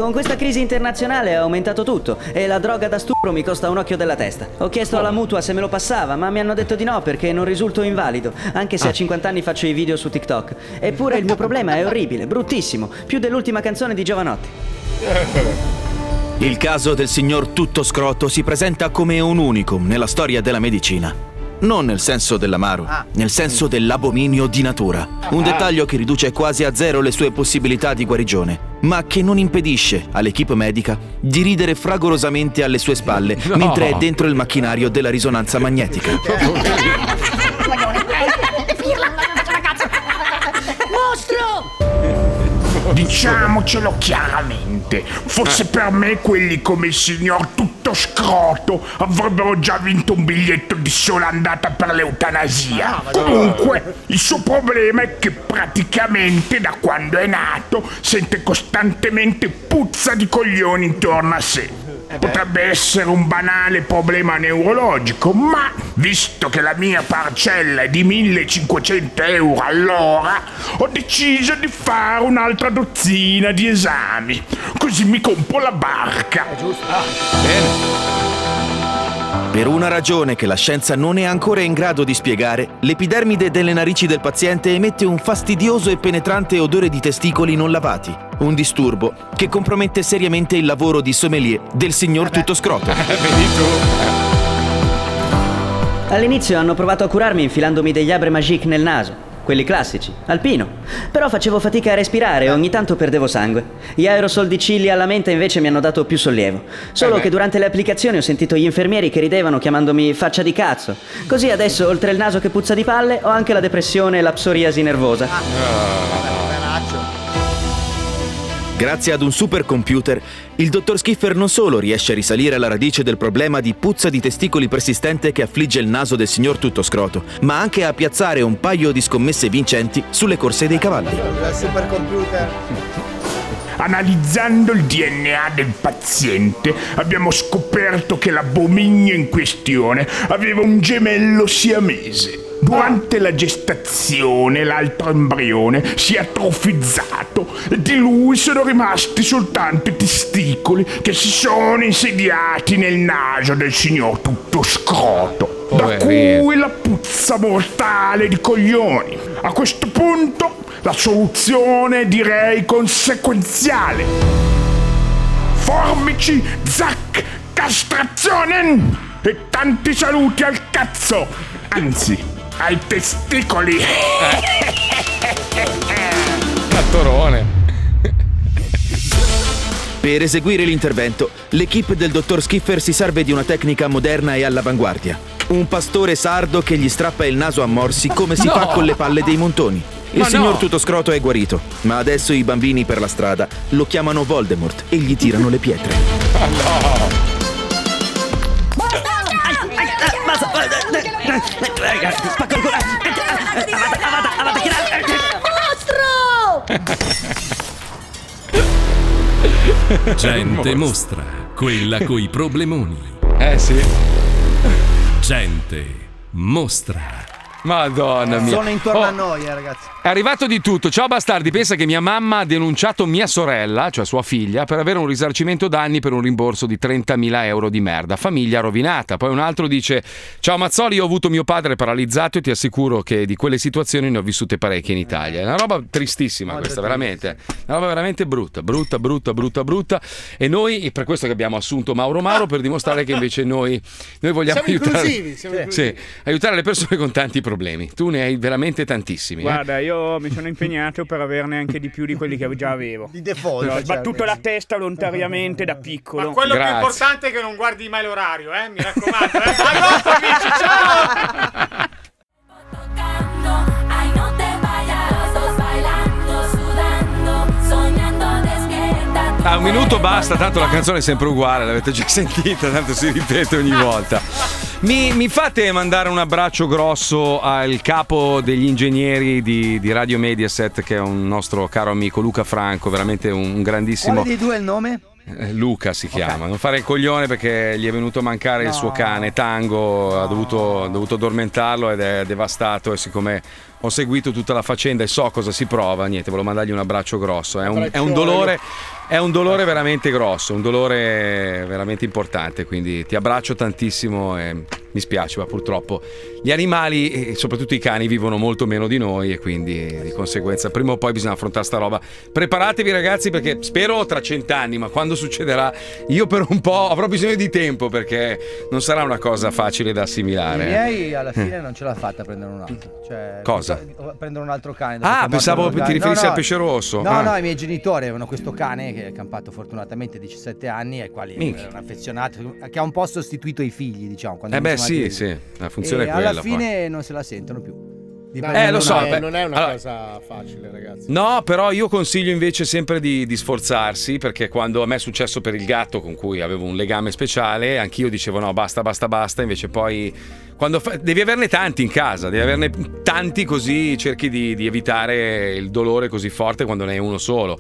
Con questa crisi internazionale è aumentato tutto e la droga da stupro mi costa un occhio della testa. Ho chiesto alla mutua se me lo passava, ma mi hanno detto di no perché non risulto invalido, anche se a 50 anni faccio i video su TikTok. Eppure il mio problema è orribile, bruttissimo, più dell'ultima canzone di Giovanotti. Il caso del signor tutto scroto si presenta come un unicum nella storia della medicina. Non nel senso dell'amaro, nel senso dell'abominio di natura. Un dettaglio che riduce quasi a zero le sue possibilità di guarigione, ma che non impedisce all'equipe medica di ridere fragorosamente alle sue spalle No. mentre è dentro il macchinario della risonanza magnetica. Mostro! Diciamocelo chiaramente, forse per me quelli come il signor tutto scroto avrebbero già vinto un biglietto di sola andata per l'eutanasia. Comunque, il suo problema è che praticamente da quando è nato sente costantemente puzza di coglioni intorno a sé. Potrebbe essere un banale problema neurologico, ma visto che la mia parcella è di 1500 euro all'ora, ho deciso di fare un'altra dozzina di esami. Così mi compro la barca. Per una ragione che la scienza non è ancora in grado di spiegare, l'epidermide delle narici del paziente emette un fastidioso e penetrante odore di testicoli non lavati. Un disturbo che compromette seriamente il lavoro di sommelier del signor Tutto Scroto. All'inizio hanno provato a curarmi infilandomi degli abre magique nel naso, quelli classici, alpino. Però facevo fatica a respirare e ogni tanto perdevo sangue. Gli aerosol di Cilli alla menta invece mi hanno dato più sollievo. Solo Eh che durante le applicazioni ho sentito gli infermieri che ridevano chiamandomi faccia di cazzo. Così adesso, oltre il naso che puzza di palle, ho anche la depressione e la psoriasi nervosa. Grazie ad un supercomputer, il dottor Schiffer non solo riesce a risalire alla radice del problema di puzza di testicoli persistente che affligge il naso del signor Tutto Scroto, ma anche a piazzare un paio di scommesse vincenti sulle corse dei cavalli. Il supercomputer. Analizzando il DNA del paziente abbiamo scoperto che l'abominio in questione aveva un gemello siamese. Durante la gestazione l'altro embrione si è atrofizzato e di lui sono rimasti soltanto i testicoli che si sono insediati nel naso del signor tutto scroto. Da cui la puzza mortale di coglioni. A questo punto la soluzione direi conseguenziale. Formici, zac, castrazione e tanti saluti al cazzo. Anzi, ai testicoli. Cattorone. Per eseguire l'intervento, l'equipe del dottor Skiffer si serve di una tecnica moderna e all'avanguardia. Un pastore sardo che gli strappa il naso a morsi come si No! fa con le palle dei montoni. Il Ma signor no! Tutoscroto è guarito, ma adesso i bambini per la strada lo chiamano Voldemort e gli tirano le pietre. Gente mostra, quella coi problemoni. Eh sì. Gente mostra. Madonna mia. Sono intorno Oh, a noi, eh, ragazzi. È arrivato di tutto. Ciao bastardi, pensa che mia mamma ha denunciato mia sorella, cioè sua figlia, per avere un risarcimento danni per un rimborso di 30.000 euro di merda. Famiglia rovinata. Poi un altro dice: Ciao Mazzoli, io ho avuto mio padre paralizzato e ti assicuro che di quelle situazioni ne ho vissute parecchie in Italia. È una roba tristissima questa, veramente. Una roba veramente brutta, brutta, brutta, brutta, brutta. E noi, è per questo che abbiamo assunto Mauro Mauro, per dimostrare che invece noi, noi vogliamo Siamo aiutare. inclusivi, siamo Sì, inclusivi. aiutare le persone con tanti problemi. Tu ne hai veramente tantissimi. eh. Guarda, io mi sono impegnato per averne anche di più di quelli che già avevo. Di default. Ho sbattuto la testa volontariamente da piccolo. Ma quello più importante è che non guardi mai l'orario, eh? Mi raccomando, eh? A dopo, amici, ciao! Ah, un minuto basta, tanto la canzone è sempre uguale, l'avete già sentita, tanto si ripete ogni volta. Mi, mi fate mandare un abbraccio grosso al capo degli ingegneri di, di Radio Mediaset, che è un nostro caro amico Luca Franco, veramente un grandissimo. Quale dei due è il nome? Eh, Luca si chiama, non fare il coglione perché gli è venuto a mancare il suo cane Tango, ha, dovuto, ha dovuto addormentarlo ed è devastato e siccome ho seguito tutta la faccenda e so cosa si prova, niente, volevo mandargli un abbraccio grosso, è un, è un dolore, è un dolore veramente grosso, un dolore veramente importante, quindi ti abbraccio tantissimo e mi spiace, ma purtroppo gli animali e soprattutto i cani vivono molto meno di noi e quindi di conseguenza prima o poi bisogna affrontare sta roba. Preparatevi ragazzi perché spero tra cent'anni, ma quando succederà io per un po' avrò bisogno di tempo perché non sarà una cosa facile da I assimilare. miei alla fine non ce l'ha fatta a prendere un altro. Cioè, Cosa? prendere un altro cane. Ah, pensavo ti riferissi No, no. al pesce rosso. No, Ah. no, i miei genitori avevano questo cane che è campato fortunatamente 17 anni ai quali Minchia. erano affezionati, che ha un po' sostituito i figli, diciamo. quando Eh beh sì, andati sì, la funzione e è quella. alla poi. fine non se la sentono più. Prendere lo un so, altro. beh, non è una allora- cosa facile, ragazzi. No, però io consiglio invece sempre di, di sforzarsi perché quando a me è successo per il gatto con cui avevo un legame speciale, anch'io dicevo no, basta, basta, basta, invece poi quando fa- devi averne tanti in casa, devi averne tanti così cerchi di, di evitare il dolore così forte quando ne hai uno solo.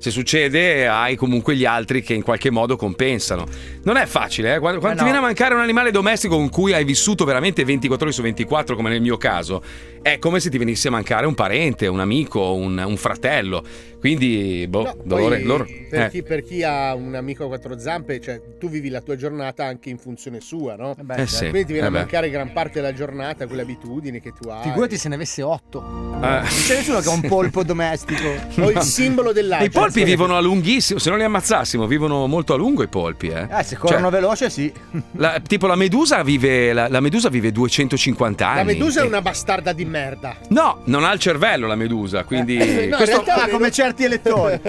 Se succede, hai comunque gli altri che in qualche modo compensano. Non è facile, eh? Quando, quando Eh ti no. viene a mancare un animale domestico con cui hai vissuto veramente 24 ore su 24, come nel mio caso, è come se ti venisse a mancare un parente, un amico, un, un fratello. Quindi, boh, No, dolore. loro- per, eh. chi, per chi ha un amico a quattro zampe, cioè tu vivi la tua giornata anche in funzione sua, no? Eh sì, Quindi ti viene eh a beh. mancare gran parte della giornata, quelle abitudini che tu hai. Figurati se ne avesse 8. Eh. Non c'è nessuno che ha un polpo domestico. O il simbolo dell'aria. I polpi vivono a lunghissimo, se non li ammazzassimo, vivono molto a lungo i polpi, eh. Eh, se corrono Cioè, veloce, sì. la- tipo la medusa vive la, la medusa vive 250 anni. La medusa è E- una bastarda di merda. No, non ha il cervello la medusa, quindi Eh, no, in questo- realtà- Ah, come certi elettori.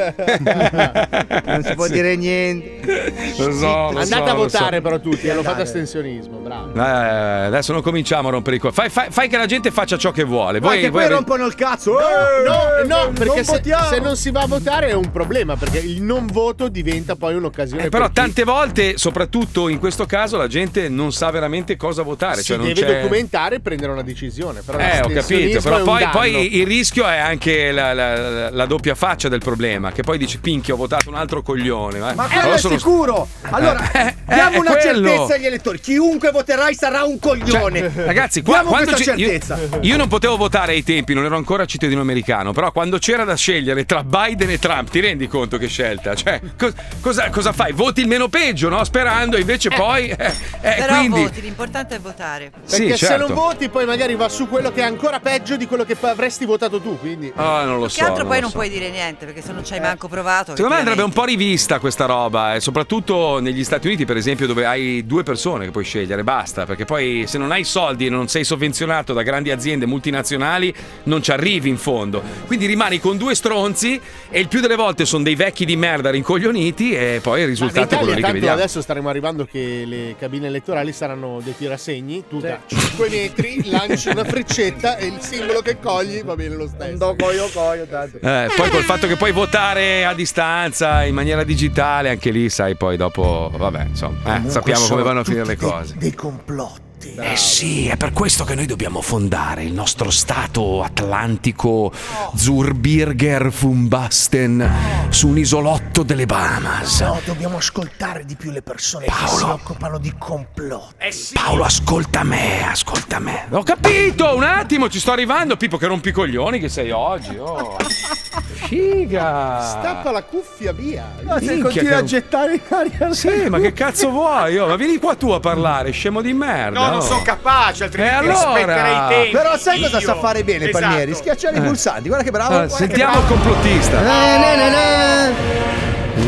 non si può dire niente. Lo so, lo Andate so, a votare so. però tutti, hanno Andate. fatto astensionismo, bravo. Eh, adesso non cominciamo a rompere i coglioni. Fai, fai- fai che la gente faccia ciò che vuole. Voi, che voi poi rompono il cazzo. Eh, No, no, perché non se, se non si va a votare è un problema, perché il non voto diventa poi un'occasione Eh, però per chi tante volte, soprattutto in questo caso, la gente non sa veramente cosa votare. si cioè non deve c'è... documentare e prendere una decisione. Però Eh, ho capito, però un poi, poi il rischio è anche la, la- la doppia faccia del problema, che poi dici, pinchia, ho votato un altro coglione. eh. Ma Allora quello è sono- sicuro. Allora, Eh, eh, diamo è una quello. certezza agli elettori. Chiunque voterai sarà un coglione. Cioè, ragazzi, qua, diamo quando questa ci- io, certezza. io non potevo votare ai tempi, non ero ancora cittadino americano, però quando c'era da scegliere tra Biden e Trump, ti rendi conto che scelta? Cioè, co- cosa, cosa fai? Voti il meno peggio, no? Sperando, invece poi. eh, eh, Però quindi. voti, l'importante è votare. Sì, Perché se certo. non voti, poi magari va su quello che è ancora peggio di quello che poi avresti votato tu. Quindi. Ah, non lo Che so. altro poi lo non so. puoi dire niente perché se non ci hai manco provato. Secondo me che andrebbe un po' rivista questa roba, e soprattutto negli Stati Uniti, per esempio, dove hai due persone che puoi scegliere, basta, perché poi se non hai soldi e non sei sovvenzionato da grandi aziende multinazionali, non ci arrivi in fondo. Quindi rimani con due stronzi e il più delle volte sono dei vecchi di merda rincoglioniti e poi il risultato è quello lì che vediamo. adesso staremo arrivando che le cabine elettorali saranno dei tirasegni, tu da 5 metri lanci una freccetta e il simbolo che cogli va bene lo stesso. coio coio tanto. Eh, poi col fatto che puoi votare a distanza in maniera digitale, anche lì sai poi dopo, vabbè, insomma, eh, sappiamo come vanno a finire le cose. Dei complotti. Eh sì, è per questo che noi dobbiamo fondare il nostro stato atlantico Zurbirger Fumbasten su un isolotto delle Bahamas. No, dobbiamo ascoltare di più le persone che si occupano di complotti. Paolo, ascolta me, ascolta me. Ho capito, un attimo, ci sto arrivando. Pippo, che rompi i coglioni che sei oggi. Oh. Figa. Stappa la cuffia via. No, se continui che- a gettare in aria. Sì, ma che cazzo vuoi? Oh, ma vieni qua tu a parlare, scemo di merda. No, non oh. sono capace, altrimenti E allora? rispetterei i tempi. Però sai cosa Io. sa fare bene Esatto. Palmieri? Schiacciare i Eh. pulsanti. Guarda che bravo. Ah, guarda che sentiamo bravo. il complottista. Na, na, na, na.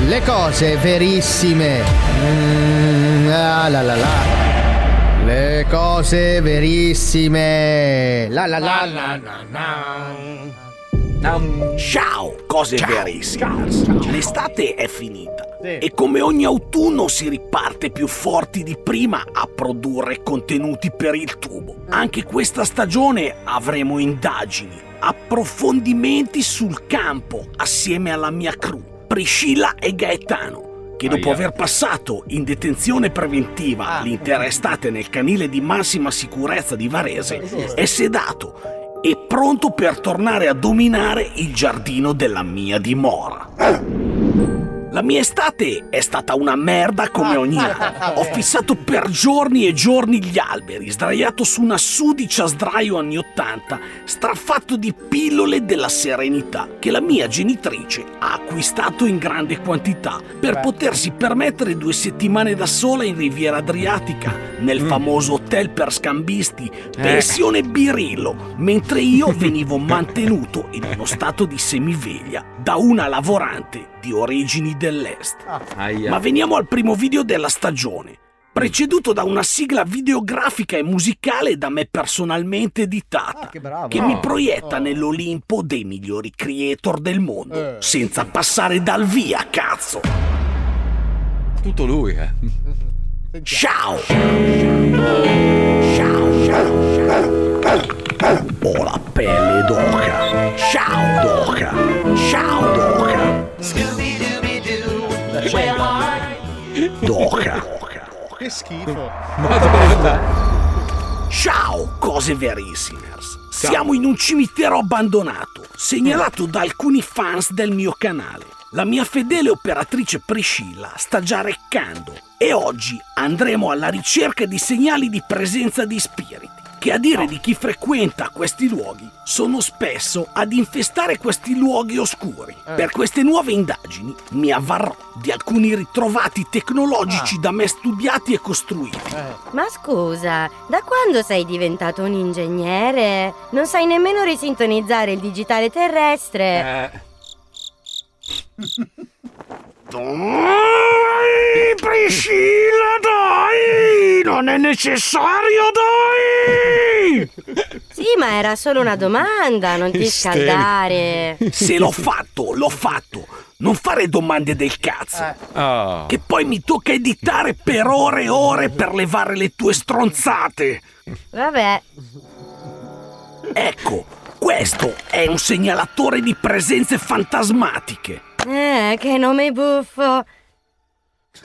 Le cose verissime. Mm, ah, la, la, la. Le cose verissime. La la la la la. Ciao, cose verissime. L'estate è finita. E come ogni autunno si riparte più forti di prima a produrre contenuti per il tubo. Anche questa stagione avremo indagini, approfondimenti sul campo assieme alla mia crew, Priscilla e Gaetano. Che dopo aver passato in detenzione preventiva l'intera estate nel canile di massima sicurezza di Varese, è sedato e pronto per tornare a dominare il giardino della mia dimora. La mia estate è stata una merda come ogni anno. Ho fissato per giorni e giorni gli alberi, sdraiato su una sudicia sdraio anni 80, straffatto di pillole della serenità che la mia genitrice ha acquistato in grande quantità per potersi permettere due settimane da sola in Riviera Adriatica, nel famoso hotel per scambisti, pensione Birillo, mentre io venivo mantenuto in uno stato di semiveglia da una lavorante di origini dell'est. Ma veniamo al primo video della stagione, preceduto da una sigla videografica e musicale da me personalmente editata, che mi proietta nell'Olimpo dei migliori creator del mondo, senza passare dal via, cazzo! Tutto lui, eh. Ciao! Ciao, ciao, ciao! Ho la pelle d'oca! Ciao, d'oca! Ciao, d'oca! D'oca! Che schifo. Ciao, cose verissimers! Siamo in un cimitero abbandonato, segnalato da alcuni fans del mio canale. La mia fedele operatrice Priscilla sta già reccando e oggi andremo alla ricerca di segnali di presenza di spiriti, che a dire di chi frequenta questi luoghi sono spesso ad infestare questi luoghi oscuri. Per queste nuove indagini mi avvarrò di alcuni ritrovati tecnologici da me studiati e costruiti. Ma scusa, da quando sei diventato un ingegnere? Non sai nemmeno risintonizzare il digitale terrestre. Dai, Priscilla! Non è necessario, dai! Sì, ma era solo una domanda, non ti scaldare. Se l'ho fatto, l'ho fatto. Non fare domande del cazzo. Oh. Che poi mi tocca editare per ore e ore per levare le tue stronzate. Vabbè, Ecco, questo è un segnalatore di presenze fantasmatiche. eh, che nome buffo.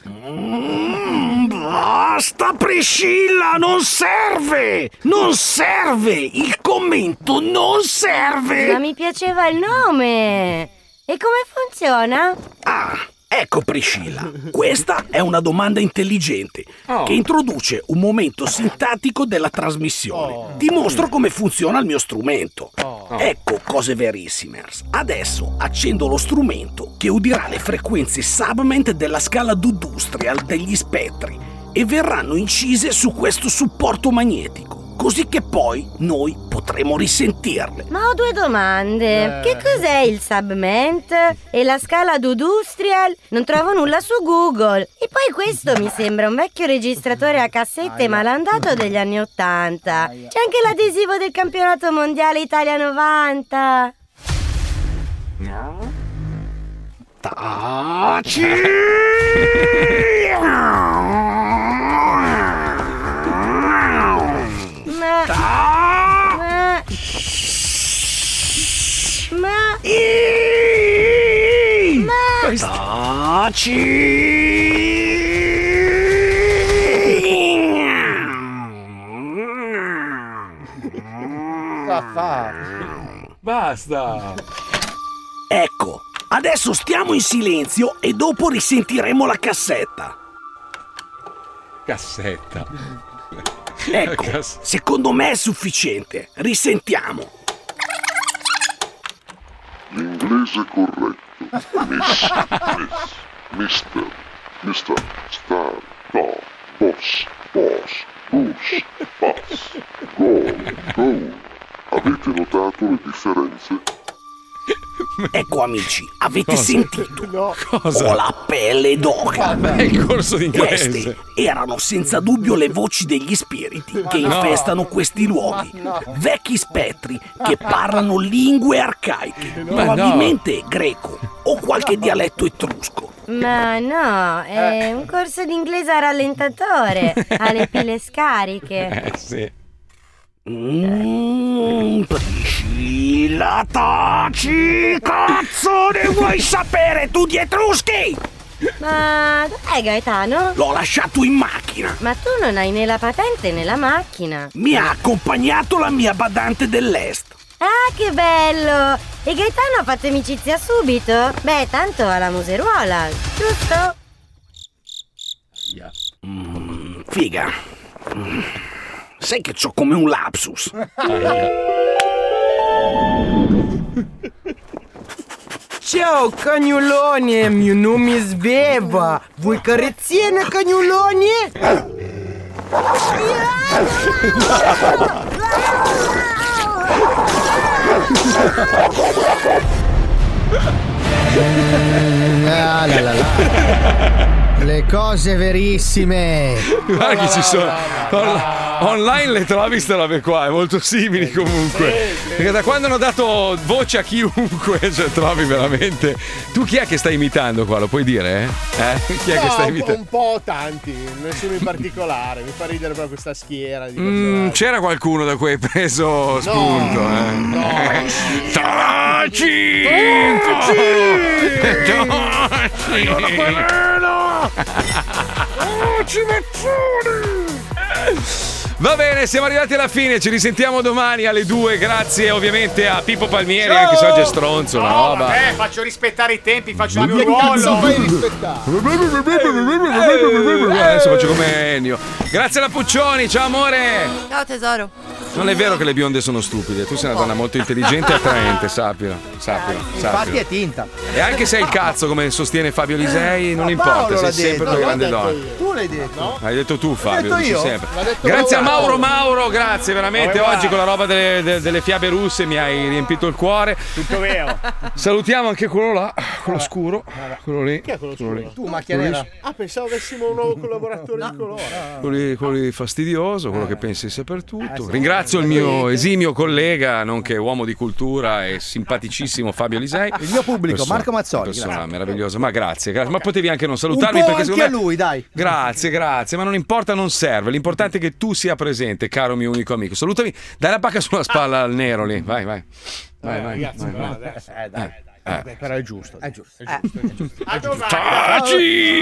Mm, basta, Priscilla, non serve! Non serve! Il commento non serve! Ma mi piaceva il nome. E come funziona? Ah, Ecco Priscilla, questa è una domanda intelligente Oh. che introduce un momento sintattico della trasmissione. Ti mostro come funziona il mio strumento. Ecco cose verissime. Adesso accendo lo strumento che udirà le frequenze subment della scala Dudustrial degli spettri e verranno incise su questo supporto magnetico, così che poi noi potremo risentirle. Ma ho due domande. Eh. Che cos'è il subment? E la scala Dudustrial? Non trovo nulla su Google. E poi questo mi sembra un vecchio registratore a cassette malandato degli anni Ottanta. C'è anche l'adesivo del campionato mondiale Italia 90. Taci! Ma... Ma... Ma... Ma... Basta. Ecco, adesso stiamo in silenzio e dopo risentiremo la cassetta. Cassetta. Ecco, secondo me è sufficiente. Risentiamo. L'inglese corretto. Miss, miss, mister, mister, star, dog, boss, boss, bus, pass, goal, goal. Avete notato le differenze? Ecco amici, avete Cosa? sentito? Cosa? Ho la pelle d'oca. È il corso d'inglese. Queste erano senza dubbio le voci degli spiriti che no. infestano questi luoghi. Vecchi spettri che parlano lingue arcaiche, Ma no. probabilmente greco o qualche dialetto etrusco. Ma no, è un corso di inglese a rallentatore. Ha le pile scariche. Eh, sì. Mmm, Priscilla, taci! Cazzo ne vuoi sapere tu di etruschi? Ma dov'è Gaetano? L'ho lasciato in macchina. Ma tu non hai né la patente né la macchina. Mi ha accompagnato la mia badante dell'est. Ah, che bello! E Gaetano ha fatto amicizia subito? Beh, tanto ha la museruola, giusto? Mm, figa. Mm, Sai che c'ho come un lapsus. Ciao, cagnolone, mio nome è Sveva. Vuoi carezzine, cagnolone? Ah, la, la, la. Le cose verissime. Guarda che ci sono. On- online le trovi ste robe qua, è molto simili comunque. Perché da quando hanno dato voce a chiunque, cioè trovi veramente. Tu chi è che stai imitando qua? Lo puoi dire? Eh? Eh? Chi è che No, stai un, po', imitando? un po' tanti, nessuno in particolare. Mi fa ridere proprio questa schiera di Mm, c'era qualcuno da cui hai preso spunto, eh? Taci! oh, mazzoni! Va bene, siamo arrivati alla fine, ci risentiamo domani alle 2, grazie ovviamente a Pippo Palmieri, Ciao! anche se oggi è stronzo, una No, roba. vabbè, faccio rispettare i tempi, faccio il mio ruolo. fai rispettare? Adesso faccio come Ennio. Grazie alla Puccioni, ciao amore! Ciao tesoro. Non è vero che le bionde sono stupide, tu sei una donna molto intelligente e attraente, sappilo, sappilo, Infatti è tinta. E anche se è il cazzo, come sostiene Fabio Lisei, non Ma importa, Paolo sei l'ha sempre detto, una l'ho grande detto donna. io. Tu l'hai detto. Hai detto tu Fabio, detto dici io? sempre. L'ha detto Grazie a Mauro. Mauro grazie veramente. Oggi con la roba delle, de- delle fiabe russe mi hai riempito il cuore. Tutto vero. Salutiamo anche quello là, quello scuro. Quello lì. Chi è quello quello lì. scuro? Tu, macchia Quello lì. nera. Ah, pensavo avessimo un nuovo collaboratore di colore. Quello lì, quello lì fastidioso, quello che pensi sia per tutto. Ringrazio il mio esimio collega, nonché uomo di cultura e simpaticissimo Fabio Lisei. Il mio pubblico, Persona- Marco Mazzoli, Persona grazie. meravigliosa, ma grazie, grazie. Ma potevi anche non salutarmi Un po' perché anche secondo a me. lui, dai. Grazie, grazie, ma non importa, non serve. L'importante è che tu sia presente, caro mio unico amico. Salutami, dai la pacca sulla spalla al nero lì. Vai, vai. Vai, vai. ragazzi, vai, però vai. adesso. Eh, dai. Eh. Però è giusto. È giusto. È giusto, è giusto. A domani. Taci!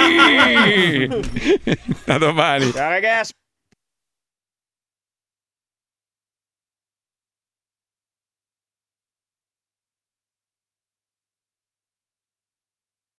A domani. Ciao ragazzi.